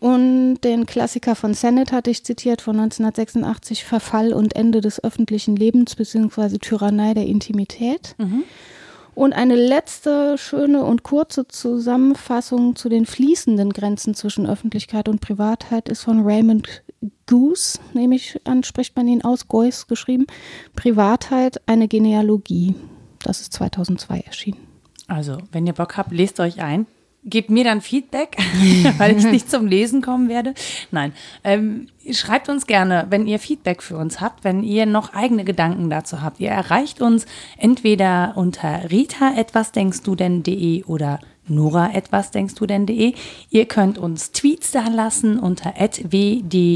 Und den Klassiker von Sennett hatte ich zitiert von 1986, Verfall und Ende des öffentlichen Lebens bzw. Tyrannei der Intimität. Und eine letzte schöne und kurze Zusammenfassung zu den fließenden Grenzen zwischen Öffentlichkeit und Privatheit ist von Raymond Goose, nehme ich an, spricht man ihn aus, Geuss geschrieben. Privatheit, eine Genealogie. Das ist 2002 erschienen. Also, wenn ihr Bock habt, lest euch ein. Gebt mir dann Feedback, [laughs] weil ich [laughs] nicht zum Lesen kommen werde. Nein, ähm, schreibt uns gerne, wenn ihr Feedback für uns habt, wenn ihr noch eigene Gedanken dazu habt. Ihr erreicht uns entweder unter rita etwas denkst du denn.de oder Nora etwas denkst du denn.de. Ihr könnt uns Tweets da lassen unter wddd-podcast.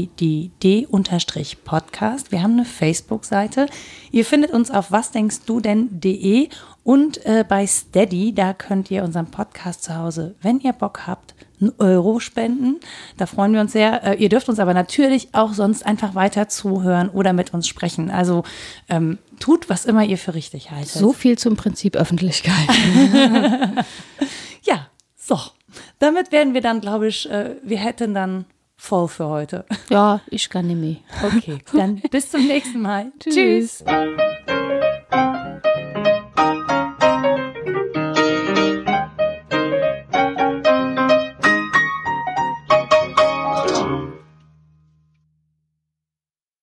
Wir haben eine Facebook-Seite. Ihr findet uns auf was denkst du denn.de und äh, bei Steady, da könnt ihr unseren Podcast zu Hause, wenn ihr Bock habt, Euro spenden. Da freuen wir uns sehr. Äh, ihr dürft uns aber natürlich auch sonst einfach weiter zuhören oder mit uns sprechen. Also ähm, tut, was immer ihr für richtig haltet. So viel zum Prinzip Öffentlichkeit. [laughs] [laughs] Ja, so. Damit werden wir dann, glaube ich, äh, wir hätten dann voll für heute. ja, ich kann nicht mehr. Okay, dann [laughs] bis zum nächsten Mal. Tschüss. Tschüss.